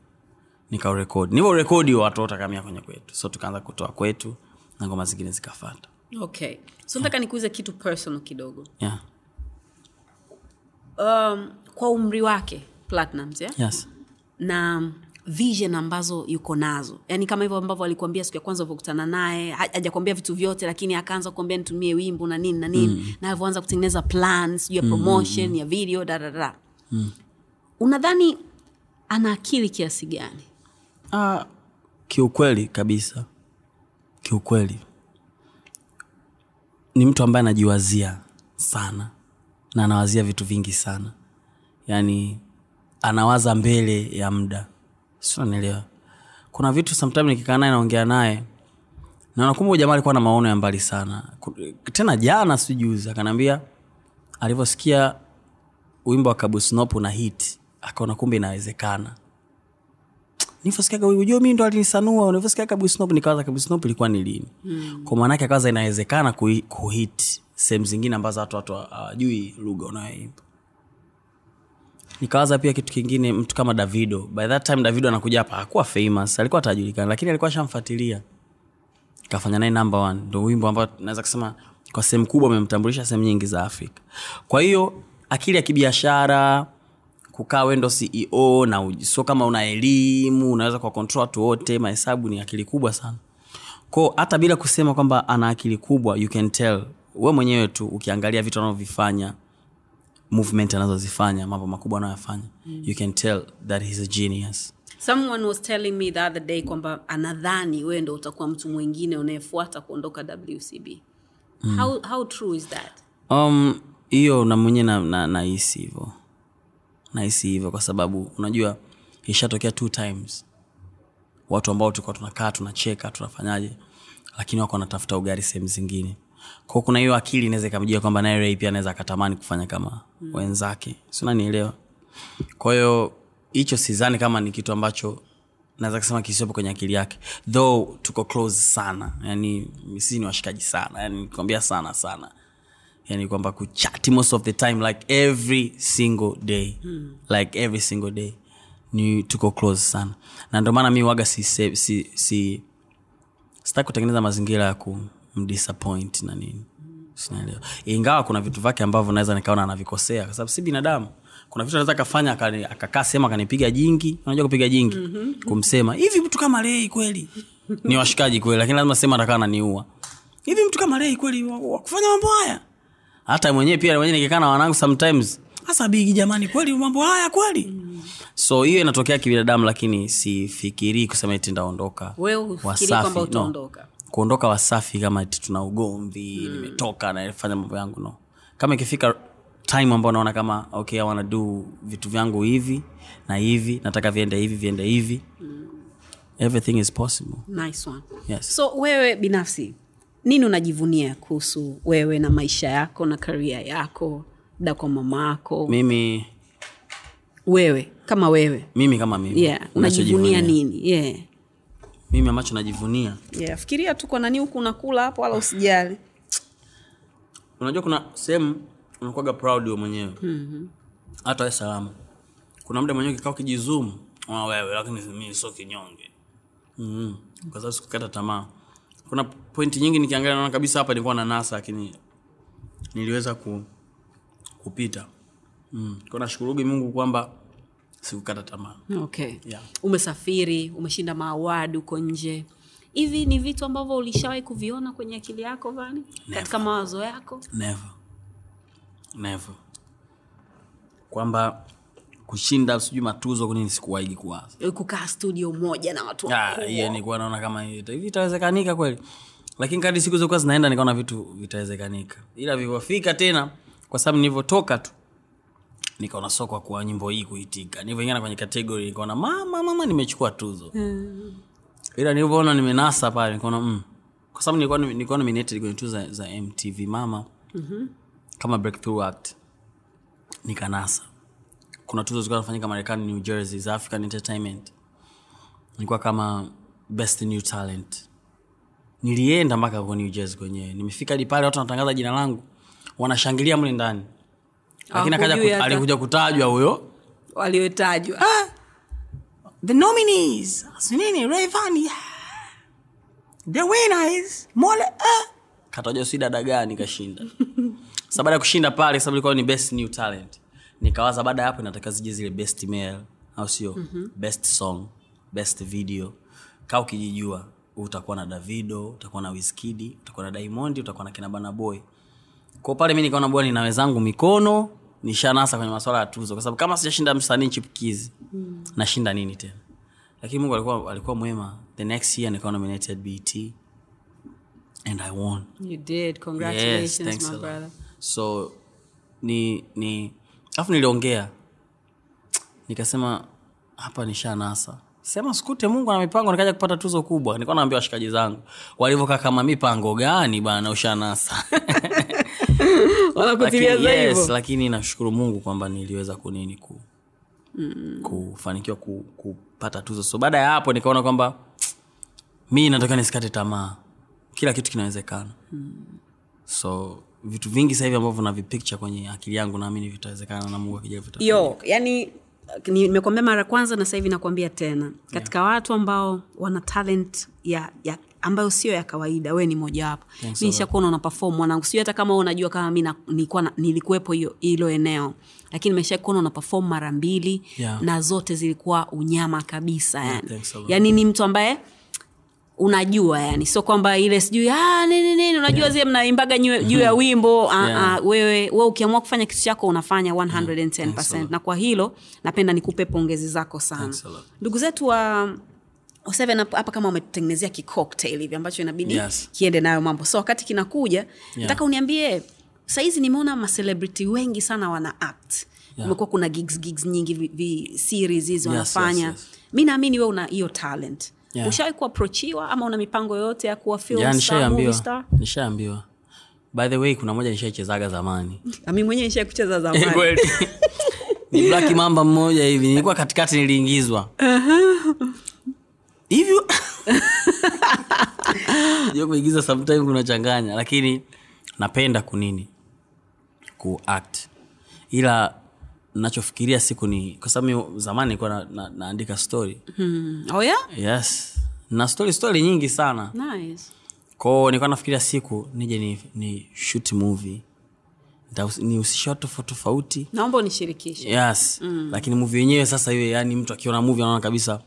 nikaurekodi nivyo rekodi watu watakamia kwenye kwetu so tukaanza kutoa kwetu na ngoma zingine zikafata okay so nataka nikuuze kitu personal kidogo yeah. um, kwa umri wake platinums yeah? yes. na vision ambazo yuko nazo yaani kama hivyo ambavyo alikuambia siku ya kwanza ulivyokutana naye ha- hajakwambia vitu vyote lakini akaanza kuambia nitumie wimbo na nini na nini mm. na alivyoanza kutengeneza plan sijuu ya promotion mm. ya video dadada mm. unadhani ana akili kiasi gani Ah, kiukweli kabisa. Kiukweli. Ni mtu ambaye anajiwazia sana na anawazia vitu vingi sana. Yaani anawaza mbele ya muda. Sinanielewa kuna vitu sometime nikikaa naye naongea naye naona huyu jamaa alikuwa na maono ya mbali sana. Tena jana sijuzi akanaambia alivyosikia wimbo wa kabusnop na hit akaona kumbe inawezekana nilivyosikiaga ujua mi ndo alinisanua nilivyosikia kabusnop nikawaza kabusnop ilikuwa ni lini. Mm. kwa maanake akawaza inawezekana kui- kuhit sehemu zingine ambazo watu watu hawajui lugha unayoimba. Nikawaza pia kitu kingine mtu kama davido. By that time davido anakuja hapa hakuwa famous alikuwa atajulikana lakini alikuwa shamfuatilia. Kafanya naye number one. Ndo wimbo ambao naweza kusema kwa sehemu kubwa amemtambulisha sehemu nyingi za afrika. Kwa hiyo akili ya kibiashara kukaa wendo ceo na sio kama una elimu unaweza kwa kontrol watu wote mahesabu ni akili kubwa sana. Ko hata bila kusema kwamba ana akili kubwa you can tell we mwenyewe tu ukiangalia vitu anavyovifanya movement anazozifanya mambo makubwa anayoyafanya mm. you can tell that he's a genius. Someone was telling me the other day kwamba anadhani wewe ndo utakuwa mtu mwingine unayefuata kuondoka wcb mm. how, how true is that? Um hiyo na mwenyewe nahisi na, hivyo nahisi hivyo kwa sababu unajua ishatokea two times. Watu ambao tulikuwa tunakaa tunacheka tunafanyaje lakini wako wanatafuta ugari sehemu zingine. Kwao kuna hiyo akili inaweza ikamjia kwamba naye pia anaweza akatamani kufanya kama mm. wenzake sinanielewa kwa hicho sidhani kama ni kitu ambacho naweza kusema kisiopo kwenye akili yake. Though tuko close sana yani sisi ni washikaji sana yani nikwambia sana sana yani kwamba kuchati most of the time like every single day. Mm. like every single day. Ni tuko close sana. Na ndio maana mi waga si, si, si, si sitaki kutengeneza mazingira ya kumdisappoint na nini. Sinaelewa ingawa kuna vitu vyake ambavyo naweza nikaona anavikosea kwa sababu si binadamu. Kuna vitu anaweza akafanya akakaa sehemu akanipiga jingi. Unajua kupiga jingi? Mm-hmm. kumsema hivi mtu kama lei kweli? Ni washikaji kweli lakini lazima sehemu atakaa naniua hivi mtu kama lei kweli wa- wa mambo haya hata mwenyewe pia mwenyewe nikikaa na wanangu sometimes hasa bigi jamani kweli mambo haya kweli mm. so hiyo inatokea kibinadamu lakini sifikirii kusema iti ndaondoka Wasafi, no. kuondoka wasafi kama ti tuna ugomvi mm. nimetoka nafanya mambo yangu no kama ikifika time ambao naona kama okay I wanna do vitu vyangu hivi na hivi nataka viende hivi viende hivi mm. everything is possible nice one yes so wewe binafsi nini unajivunia kuhusu wewe na maisha yako na karia yako da kwa mama yako? Mimi wewe kama wewe. Mimi kama mimi. Yeah unajivunia nini? Yeah. Mimi ambacho najivunia. Yeah fikiria tu kwa nani huku unakula hapo wala usijali. Unajua kuna sehemu unakuwaga proud we mwenyewe. Mm-hmm. salama. Kuna mda mwenyewe kikao kijizumu "Ah, wewe lakini mimi sio kinyonge. Mm-hmm. kwa sababu sikukata tamaa kuna pointi nyingi nikiangalia naona kabisa hapa nilikuwa na nasa lakini niliweza ku, kupita. Mm. kwa nashukurugi mungu kwamba sikukata tamaa. Okay. Yeah. umesafiri umeshinda maawadi huko nje. Hivi ni vitu ambavyo ulishawahi kuviona kwenye akili yako vani? Katika mawazo yako? Never. Never. Kwamba kushinda sijui matuzo kunini sikuwaigi kuwaza. Kukaa studio moja na watu Ah, hiyo nilikuwa naona kama hivi itawezekanika kweli? Lakini kadi siku zilikuwa zinaenda nikaona vitu vitawezekanika. Ila vilivyofika tena kwa sababu nilivyotoka tu nikaona soko kwa nyimbo hii kuitika. Nilivyoingana kwenye kategori nikaona mama mama nimechukua tuzo. Ila nilivyoona nimenasa pale nikaona mm. kwa sababu nilikuwa nilikuwa nominated kwenye tuzo za, za mtv mama. Mm-hmm. kama breakthrough act. Nikanasa kuna tuzo zilikuwa nafanyika marekani new jersey za african entertainment. Nilikuwa kama best new talent. Nilienda mpaka huko new jersey kwenyewe. Nimefika hadi pale watu wanatangaza jina langu wanashangilia mle ndani. Lakini akaja alikuja kutajwa huyo. waliotajwa. The nominees! Sinini Rayvanny the winner is Mole ah. katajwa si dada gani kashinda. Sa baada ya kushinda pale sababu ilikuwa ni best new talent nikawaza baada ya hapo inataka zije zile best mail au sio? Mm-hmm. best song best video. Kaa ukijijua utakuwa na davido utakuwa na wiskidi utakuwa na daimondi utakuwa na kinabanaboy ko pale mi nikaona bwana nina wenzangu mikono nishanasa kwenye maswala ya tuzo. Kwa sababu kama sijashinda msanii chipkizi mm. nashinda nini tena? Lakini mungu alikuwa, alikuwa mwema. The next year nikawa nominated bt and i won. You did. Congratulations yes, my brother. So ni ni alafu niliongea. Nikasema hapa nishanasa sema sikute mungu ana mipango. Nikaja kupata tuzo kubwa. Nilikuwa naambia washikaji zangu walivyokaa kama mipango gani bana ushanasa lakini, yes, lakini nashukuru mungu kwamba niliweza kunini ku, mm. kufanikiwa ku, kupata tuzo. So baada ya hapo nikaona kwamba mi natakiwa nisikate tamaa. Kila kitu kinawezekana. Mm. so vitu vingi sahivi ambavyo navipicture kwenye akili yangu naamini vitawezekana na mungu akija yo yani nimekwambia mara kwanza na sahivi nakuambia nakwambia tena. Katika yeah. watu ambao wana talent ya, ya ambayo sio ya kawaida we ni mojawapo mi nishakuona una perform mwanangu. Sio hata kama unajua kama mi nilikuwepo hilo eneo. Lakini nimeshakuona una perform mara mbili Yeah. na zote zilikuwa unyama kabisa yani, yeah, yani ni mtu ambaye unajua yani. Sio kwamba ile sijui "Ah, nini nini unajua yeah. zile mnaimbaga juu ya wimbo ah, Yeah. uh, wewe we ukiamua kufanya kitu chako unafanya 110 na kwa hilo napenda nikupe pongezi zako sana. Ndugu zetu wa hapa kama wametutengenezea kicocktail hivi ambacho inabidi Yes. kiende nayo mambo. So wakati kinakuja nataka uniambie sahizi nimeona macelebrity wengi sana wana act. Kumekuwa kuna gigs gigs nyingi vi, vi series hizi wanafanya yes, yes. mi naamini we una hiyo talent. Yeah. Ushawai kuaprochiwa ama una mipango yoyote ya kuwa Yeah, nishaambiwa. nishaambiwa. By the way kuna moja nishaichezaga zamani. Mi mwenyewe nishai kucheza zamani ni black mamba mmoja hivi. Nilikuwa katikati niliingizwa. Hivyo. Unajua kuigiza sometime kunachanganya lakini napenda kunini? Kuact ila nachofikiria siku ni kwa sababu zamani nilikuwa na, na, naandika story. Hmm. oh yeah? yes. Na story story nyingi sana. Nice. kwao nilikuwa nafikiria siku nije ni, ni shoot movie. Nihusishe watu tofauti tofauti. Naomba unishirikishe. Yes. Mm. lakini muvi yenyewe sasa hiyo yani mtu akiona muvi anaona kabisa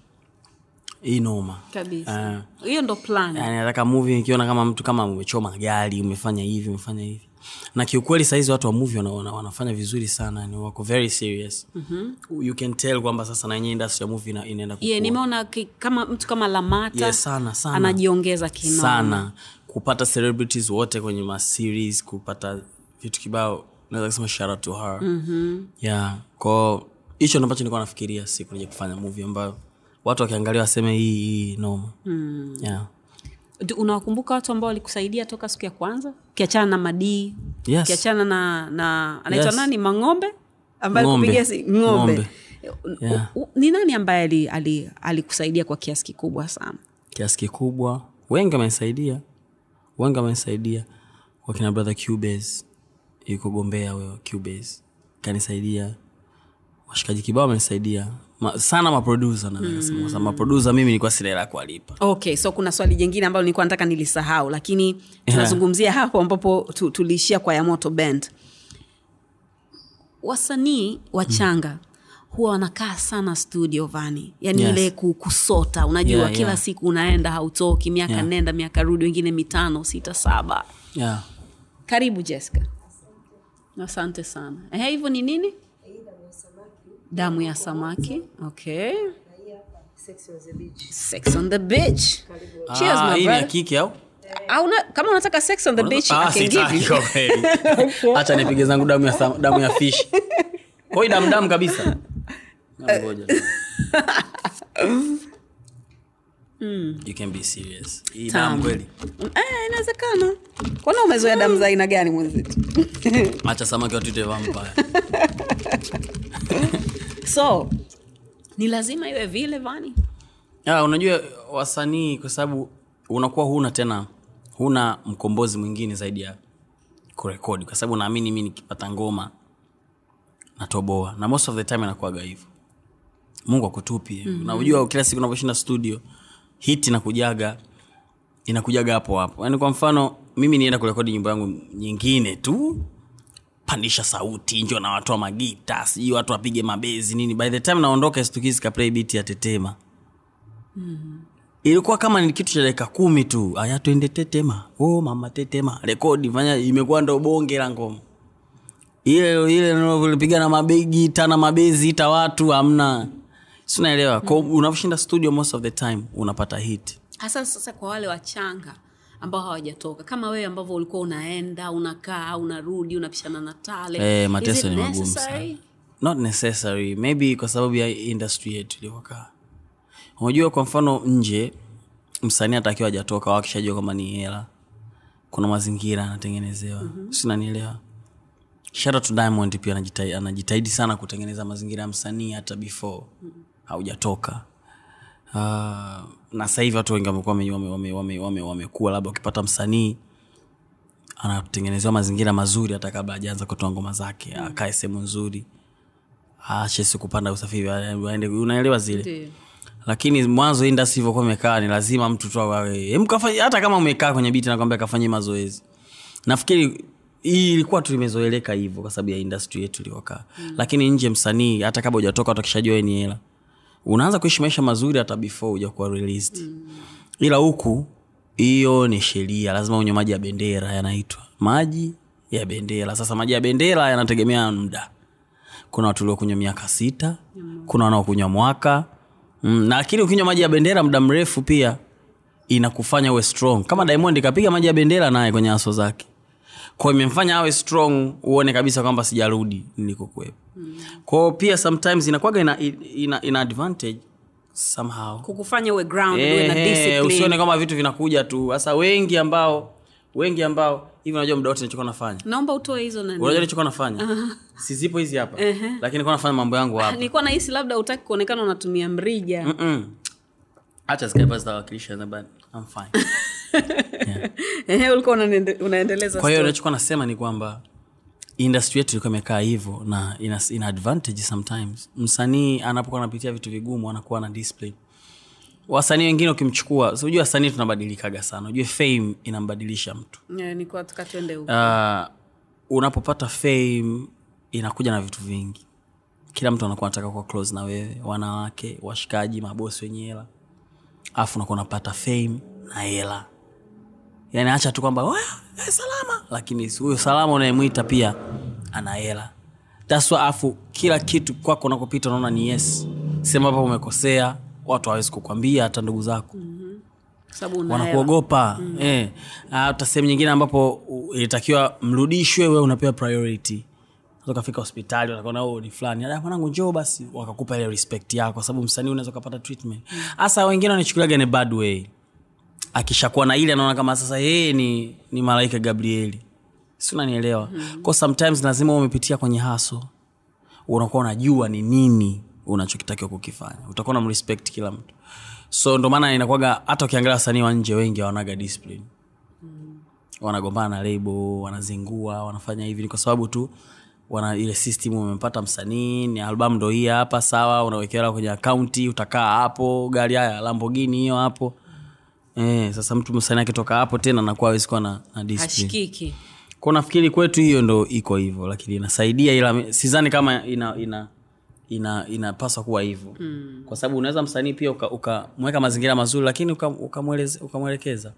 hii noma kabisa. Hiyo ndo plan. Yani nataka muvi nikiona kama mtu kama umechoma gari umefanya hivi umefanya hivi na kiukweli sahizi watu wa movie wana, wana, wanafanya vizuri sana ni wako very serious mm-hmm. you can tell kwamba sasa na yenyewe industry ya movie ina- inaenda yeah, nimeona kama mtu kama lamata yeah, sana, sana. anajiongeza kinoma sana kupata celebrities wote kwenye maseries kupata vitu kibao naweza kusema shout to her mm-hmm. yeah kwao hicho ambacho nilikuwa nafikiria siku nija kufanya movie ambayo watu wakiangalia waseme hii hii noma mm. yeah. Unawakumbuka watu ambao walikusaidia toka siku ya kwanza? Ukiachana na madii Yes. ukiachana na na anaitwa Yes. nani? Mang'ombe? Ambaye Ng'ombe. si ng'ombe, Ng'ombe. Yeah. U- u- ni nani ambaye alikusaidia ali, ali kwa kiasi kikubwa sana? Kiasi kikubwa. Wengi wamesaidia wengi wamesaidia wakina brother cubase. Yuko gombea huyo cubase. Kanisaidia. Washikaji kibao wamenisaidia Ma, sana maprodusa naasema mm. maprodusa mimi nilikuwa sina hela kuwalipa okay so kuna swali jingine ambalo nilikuwa nataka nilisahau lakini tunazungumzia hapo ambapo tu, tuliishia kwa yamoto band wasanii wachanga huwa wanakaa sana studio vani yani Yes. ile kusota unajua Yeah, kila yeah. siku unaenda hautoki miaka Yeah. nenda miaka rudi wengine mitano sita saba yeah. karibu jessica asante sana hivyo ni nini damu ya samaki. Okay. Sex on the beach. Cheers Ah, my brother. kiki au? Auna, kama unataka sex on the beach Ah, I can give you. kwa acha nipige zangu damu ya, damu ya fish. Koi damu damu kabisa. Na ngoja. you can be serious. Hii damu kweli? Eh, inawezekana. Kwana umezoea damu za aina gani mwenzetu? Acha samaki watute vampire so ni lazima iwe vile vani. Ya, unajua wasanii kwa sababu unakuwa huna tena huna mkombozi mwingine zaidi ya kurekodi. Kwa sababu naamini mi nikipata ngoma natoboa. Na most of the time inakuaga hivyo. Mungu akutupi mm-hmm. unajua kila siku unavyoshinda studio hit inakujaga inakujaga hapo hapo. Yaani kwa mfano mimi nienda kurekodi nyimbo yangu nyingine tu pandisha sauti njo na watu wa magita sijui watu wapige mabezi nini. By the time naondoka stukizi kaplay beat ya tetema. Ilikuwa kama ni kitu cha dakika kumi tu. Aya twende tetema. Oh, mama tetema. Rekodi fanya imekuwa ndo bonge la ngoma. Ile ile lipiga na mabegi tana mabezi ita watu amna sinaelewa mm. unavoshinda studio most of the time unapata hit. Hasa sasa kwa wale wachanga ambao hawajatoka. Kama wewe ambavyo ulikuwa unaenda unakaa unarudi unapishana na tale eh, mateso ni magumu sana. Not necessary. Maybe kwa sababu ya industry yetu ilivyokaa. Unajua kwa mfano nje msanii atakiwa ajatoka wakishajua kwamba ni hela kuna mazingira anatengenezewa mm-hmm. sinanielewa shara to diamond pia anajitahidi, anajitahidi sana kutengeneza mazingira ya msanii hata before mm-hmm. haujatoka uh, na sasa hivi watu wengi wamekuwa wame- wame- wame- wame- wame- labda ukipata msanii anatengenezewa mazingira mazuri hata kabla ajaanza kutoa ngoma zake akae sehemu nzuri aache si kupanda usafiri aende unaelewa zile Ndiyo. lakini mwanzo indasi ilivyokuwa imekaa ni lazima mtu tu awe hata kama umekaa kwenye biti nakwambia kafanye mazoezi nafikiri hii ilikuwa tu imezoeleka hivyo kwa sababu ya industry yetu iliyokaa mm. lakini nje msanii hata kabla hujatoka watu akishajua ni hela unaanza kuishi maisha mazuri hata before ujakuwa released. Mm. ila huku hiyo ni sheria. Lazima unywe maji ya bendera yanaitwa. Maji ya bendera. Sasa maji ya bendera yanategemea muda. Kuna watu uliokunywa miaka sita kuna wanaokunywa mwaka. Mm, lakini ukinywa maji ya bendera muda mrefu pia inakufanya uwe strong. Kama diamond kapiga maji ya bendera naye kwenye aso zake kwao imemfanya awe strong uone kabisa kwamba sijarudi nilikokuwepo mm. kwao pia sometimes inakwaga ina, ina, ina advantage somehow. Kukufanya uwe ground uwe na discipline. usione kama vitu vinakuja tu. Sasa wengi ambao wengi ambao hivi unajua muda wote nilichokuwa nafanya. Naomba utoe hizo nani? Unajua nilichokuwa nafanya? Sizipo hizi hapa. Lakini nilikuwa nafanya mambo yangu hapa. Nilikuwa nahisi labda utaki kuonekana unatumia mrija. Mm-mm. acha zikae I'm fine Ehe, ulikuwa unaendeleza kwa hiyo nachokuwa nasema ni kwamba industry yetu ilikuwa imekaa hivyo na ina, ina advantage sometimes. Msanii anapokuwa anapitia vitu vigumu anakuwa na display. Wasanii wengine ukimchukua so, unajua wasanii tunabadilikaga sana. Ujue fame inambadilisha mtu. Huko. Uh, unapopata fame inakuja na vitu vingi. Kila mtu anakuwa anataka kuwa close na wewe wanawake washikaji mabosi wenye hela. Alafu unakuwa unapata fame na hela yani acha tu kwamba eh, salama. Lakini huyo salama unayemwita pia ana hela. That's afu kila kitu kwako unakopita unaona ni yes. Sema ambapo umekosea watu hawawezi kukwambia hata ndugu zako. Mm-hmm. wanakuogopa. Mm. eh. hata sehemu nyingine ambapo ilitakiwa mrudishwe we unapewa priority. Ukafika hospitali wakaona "Oh, ni fulani. "Ah, mwanangu njoo basi. Wakakupa ile respect yako kwa sababu msanii unaweza ukapata treatment. Hasa wengine wanachukuliaga ni bad way akishakuwa na ile anaona kama sasa yeye ni, ni malaika gabrieli. Si unanielewa? Mm. kwa sometimes lazima umepitia kwenye haso unakuwa unajua ni nini unachokitakiwa kukifanya. Utakuwa na mrespect kila mtu. So ndo maana inakwaga hata ukiangalia wasanii wa nje wengi hawanaga discipline. Wanagombana na lebo wanazingua wanafanya hivi ni kwa sababu tu wana ile system umempata msanii ni albamu ndo hii hapa sawa unawekewa kwenye akaunti utakaa hapo gari haya lambogini hiyo hapo eh, sasa mtu msanii akitoka hapo tena nakuwa awezi kuwa na, na hashikiki. Kwa nafikiri kwetu hiyo ndo iko hivyo lakini inasaidia ila sidhani kama ina ina ina inapaswa kuwa hivyo. Mm. kwa sababu unaweza msanii pia ukamweka uka mazingira mazuri lakini ukamwelekeza uka ukamwelekeza.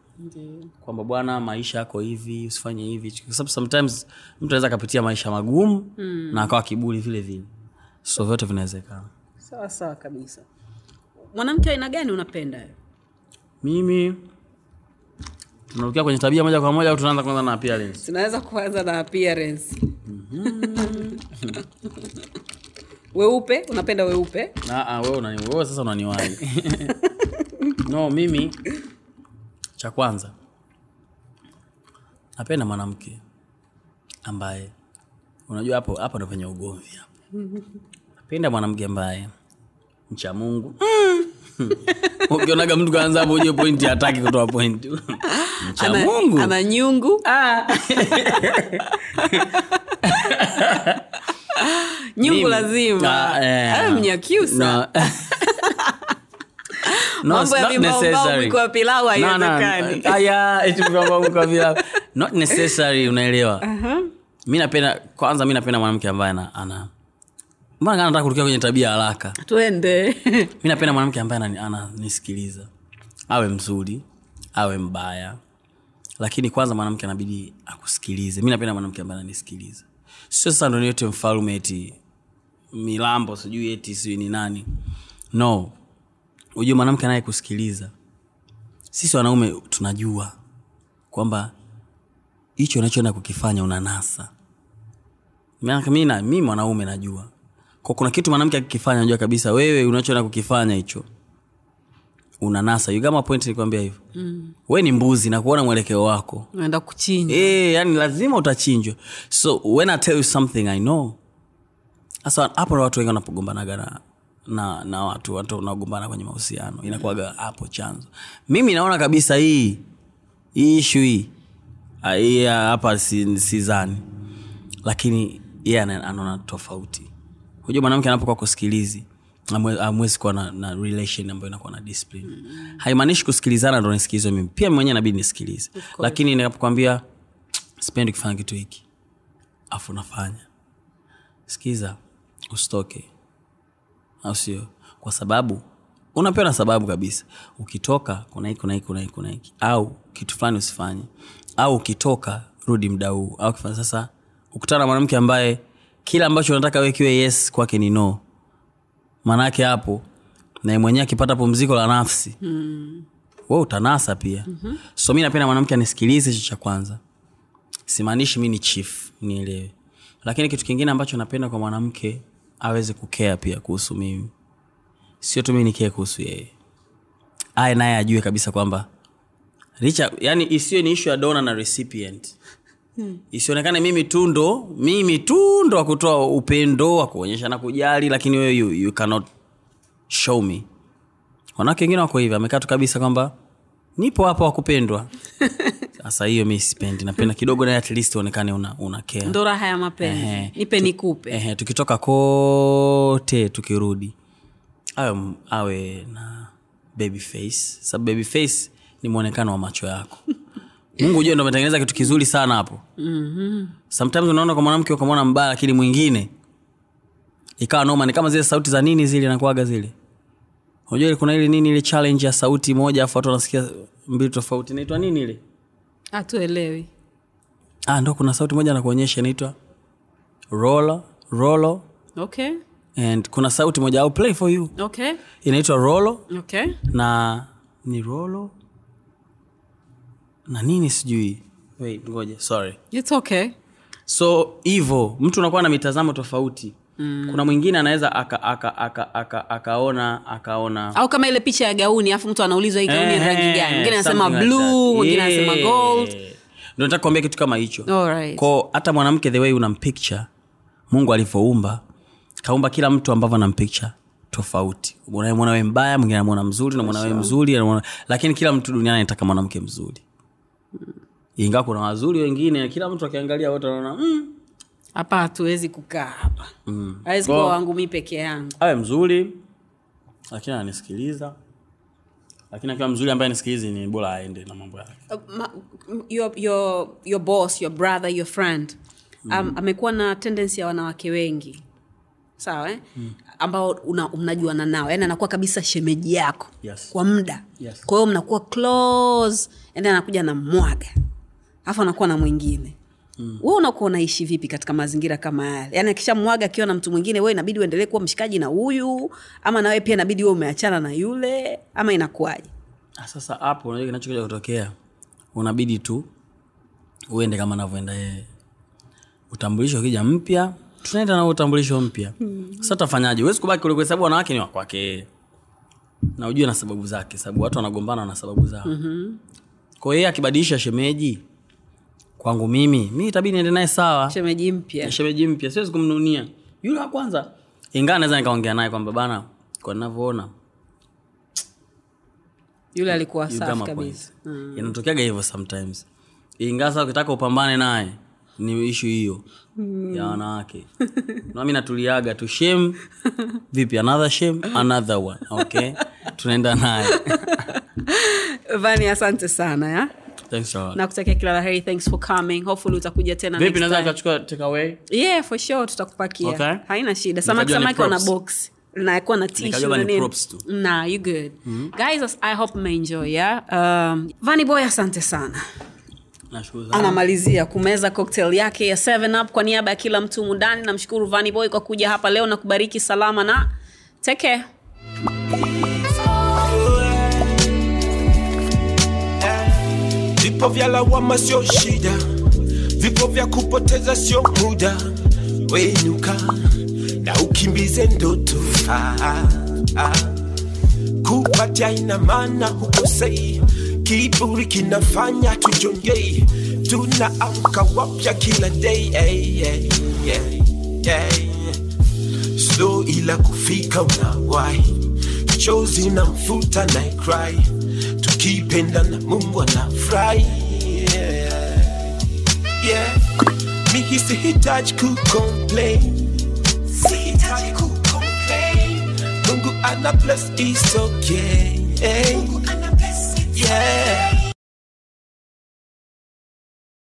Kwamba bwana maisha yako hivi usifanye hivi. Kwa sababu sometimes mtu anaweza akapitia maisha magumu mm. na akawa kiburi vile vile. So vyote vinawezekana. Sawa sawa kabisa. Mwanamke aina gani unapenda? Mimi tunarukia kwenye tabia moja kwa moja au tunaanza kwanza na appearance? Tunaweza kuanza na appearance. Weupe unapenda weupe? Wewe unani wewe sasa unaniwahi. No mimi cha kwanza napenda mwanamke ambaye unajua hapo hapo ndo penye ugomvi hapo. Napenda mwanamke ambaye mcha mungu ukionaga mtu kaanza hapo ujue pointi hataki kutoa pointi mcha ana, mungu. ana nyungu. Nyungu Mimi- lazima. Ah, mnyakyusa. No. No, Mambo ya wa pilau haiwezekani. unaelewa? Mi napenda kwanza mi napenda mwanamke ambaye ana ana mbona kana nataka kurukia kwenye tabia haraka? Twende. Mi napenda mwanamke ambaye ananisikiliza. Awe mzuri awe mbaya. Lakini kwanza mwanamke anabidi akusikilize. Mi napenda mwanamke ambaye ananisikiliza. Sio sasa ndo niyote mfalume eti milambo sijui eti sijui ni nani. No. Ujue mwanamke anayekusikiliza sisi wanaume tunajua kwamba hicho unachoenda kukifanya unanasa. Mi mwanaume najua kwa kuna kitu mwanamke akikifanya najua kabisa wewe unachoenda kukifanya hicho unanasa. Point nikwambia hivyo? Mm. we ni mbuzi na kuona mwelekeo wako. Naenda kuchinja. E, yani lazima utachinjwa. So when i tell you something i know sasa hapo ndo watu wengi wanapogombanaga na na, na watu watu wanaogombana kwenye mahusiano inakuwaga hapo chanzo. Mimi naona kabisa hii hii ishu hii hii hapa si- lakini yeye yeah, anaona tofauti hujua mwanamke anapokuwa kusikilizi amwe- amwezi kuwa na, na relation ambayo inakuwa na discipline. Mm. haimaanishi kusikilizana ndo nisikilizwe mimi. Pia mwenyewe nabidi nisikilize. Lakini ninapokwambia sipendi kufanya kitu hiki. Afu nafanya. Sikiza usitoke. Au sio? Kwa sababu unapewa na sababu kabisa. Ukitoka kuna hiki kuna hiki kuna hiki kuna hiki. Au kitu fulani usifanye. Au ukitoka rudi mda huu. Au kifanya sasa ukutana na mwanamke ambaye kila ambacho unataka we kiwe yes kwake ni no. Maanaake hapo naye mwenyewe akipata pumziko la nafsi mm. we utanasa pia. Mm-hmm. so mi napenda mwanamke anisikilize hicho cha kwanza. Simaanishi mi ni chief nielewe. Lakini kitu kingine ambacho napenda kwa mwanamke aweze kukea pia kuhusu mimi. Sio tu mi nikee kuhusu yeye. Aye naye ajue kabisa kwamba richa yani isiyo ni ishu ya dona na recipient hmm. isionekane mimi tu ndo mimi tu ndo wa kutoa upendo wa kuonyesha na kujali lakini wewe you, you cannot show me. Wanawake wengine wako hivi amekaa tu kabisa kwamba nipo hapa wakupendwa sasa hiyo mi sipendi napenda kidogo naye at least uonekane una, una ndo raha ya mapenzi. Ehe. nipe nikupe. Ehe, tukitoka kote tukirudi. Awe, awe na baby face. Sababu baby face ni mwonekano wa macho yako mungu ujue ndo ametengeneza kitu kizuri sana hapo. Mm-hmm. sometimes unaona kwa mwanamke ukamwona mbaya lakini mwingine ikawa noma ni kama zile sauti za nini zile nakuaga zile. Unajua kuna ile nini ile challenge ya sauti moja afu watu wanasikia mbili tofauti. Inaitwa nini ile? Hatuelewi. Ah, ndo kuna sauti moja nakuonyesha inaitwa rolo rolo. Okay. And kuna sauti moja au play for you. Okay. Inaitwa rolo. Okay. Na ni rolo na nini sijui? Wait, ngoja sorry. It's okay. So hivo mtu unakuwa na mitazamo tofauti. Mm. kuna mwingine anaweza aka, aka, aka, aka, akaona akaona. Au kama ile picha ya gauni alafu mtu anaulizwa hii gauni ni rangi gani? Mwingine anasema that. mwingine anasema gold. Ndo nataka kuambia kitu kama hicho. Right. ko hata mwanamke the way unampicture mungu alivyoumba kaumba kila mtu ambavyo anampicture tofauti. Unamwona we mbaya mwingine anamwona mzuri namwona we mzuri lakini kila mtu duniani anataka mwanamke mzuri ingawa kuna wazuri wengine kila mtu akiangalia wote anaona mm, hapa hatuwezi kukaa hapa mm. kuwa wangu mi peke yangu awe mzuri lakini ananisikiliza lakini akiwa mzuri ambaye nisikilizi ni bora aende na mambo yake Uh, ma, your, your, your boss your brother your friend um, amekuwa na tendensi ya wanawake wengi sawa eh? mm. ambao mnajuana nao yani anakuwa kabisa shemeji yako Yes. kwa muda Yes. kwa hiyo mnakuwa close and then anakuja na mwaga alafu anakuwa na mwingine. Mm. we unakuwa unaishi vipi katika mazingira kama yale? Yaani akishamwaga akiwa na mtu mwingine we inabidi uendelee kuwa mshikaji na huyu ama nawe pia inabidi we umeachana na yule ama inakuwaje? Ah, sasa hapo unajua kinachokuja kutokea unabidi tu uende kama anavyoenda yeye. Utambulisho ukija mpya tunaenda na utambulisho mpya. Sasa tafanyaje uwezi kubaki kwa sababu wanawake ni wakwake na ujue na sababu zake sababu watu wanagombana na sababu zao. Mm-hmm. kwa hiyo yeye akibadilisha shemeji kwangu mimi mi itabidi niende naye sawa. Shemeji mpya. Shemeji mpya siwezi kumnunia. Yule wa kwanza ingawa naweza nikaongea naye kwamba bana kwa ninavyoona. Yule alikuwa safi kabisa. Point. inatokeaga hivyo sometimes. Ingawa sasa ukitaka upambane naye ni ishu hiyo. Ya wanawake. Nami natuliaga tu shem vipi another shem another one. Okay. Tunaenda naye. Vani asante sana ya Thanks a lot. na kutakia kila la heri. Thanks for coming. Hopefully utakuja tena vipi naweza nikachukua take away yeah for sure tutakupakia. Okay. haina shida. Samaki samaki wana box. Nakuwa na Nikajua tissue ni na nini. props tu. nah you good. Guys i hope mmeenjoy yeah? Um, vani boy asante sana. Anamalizia kumeza cocktail yake ya 7 up kwa niaba ya kila mtu mundani namshukuru vani boy kwa kuja hapa leo na kubariki salama na take Vipo vya lawama sio shida, vipo vya kupoteza sio muda. Wenuka na ukimbize ndoto ah, ah. Kupatia ina maana hukosei, kiburi kinafanya tujongei, tunaamka wapya kila day hey, hey, hey, hey. Slow ila kufika unawahi, chozi na mfuta na cry, tukipenda na Mungu anafurahi yeah. yeah. mihi sihitaji kucomplain, sihitaji kucomplain. Mungu ana bless is okay. Mungu ana bless yeah.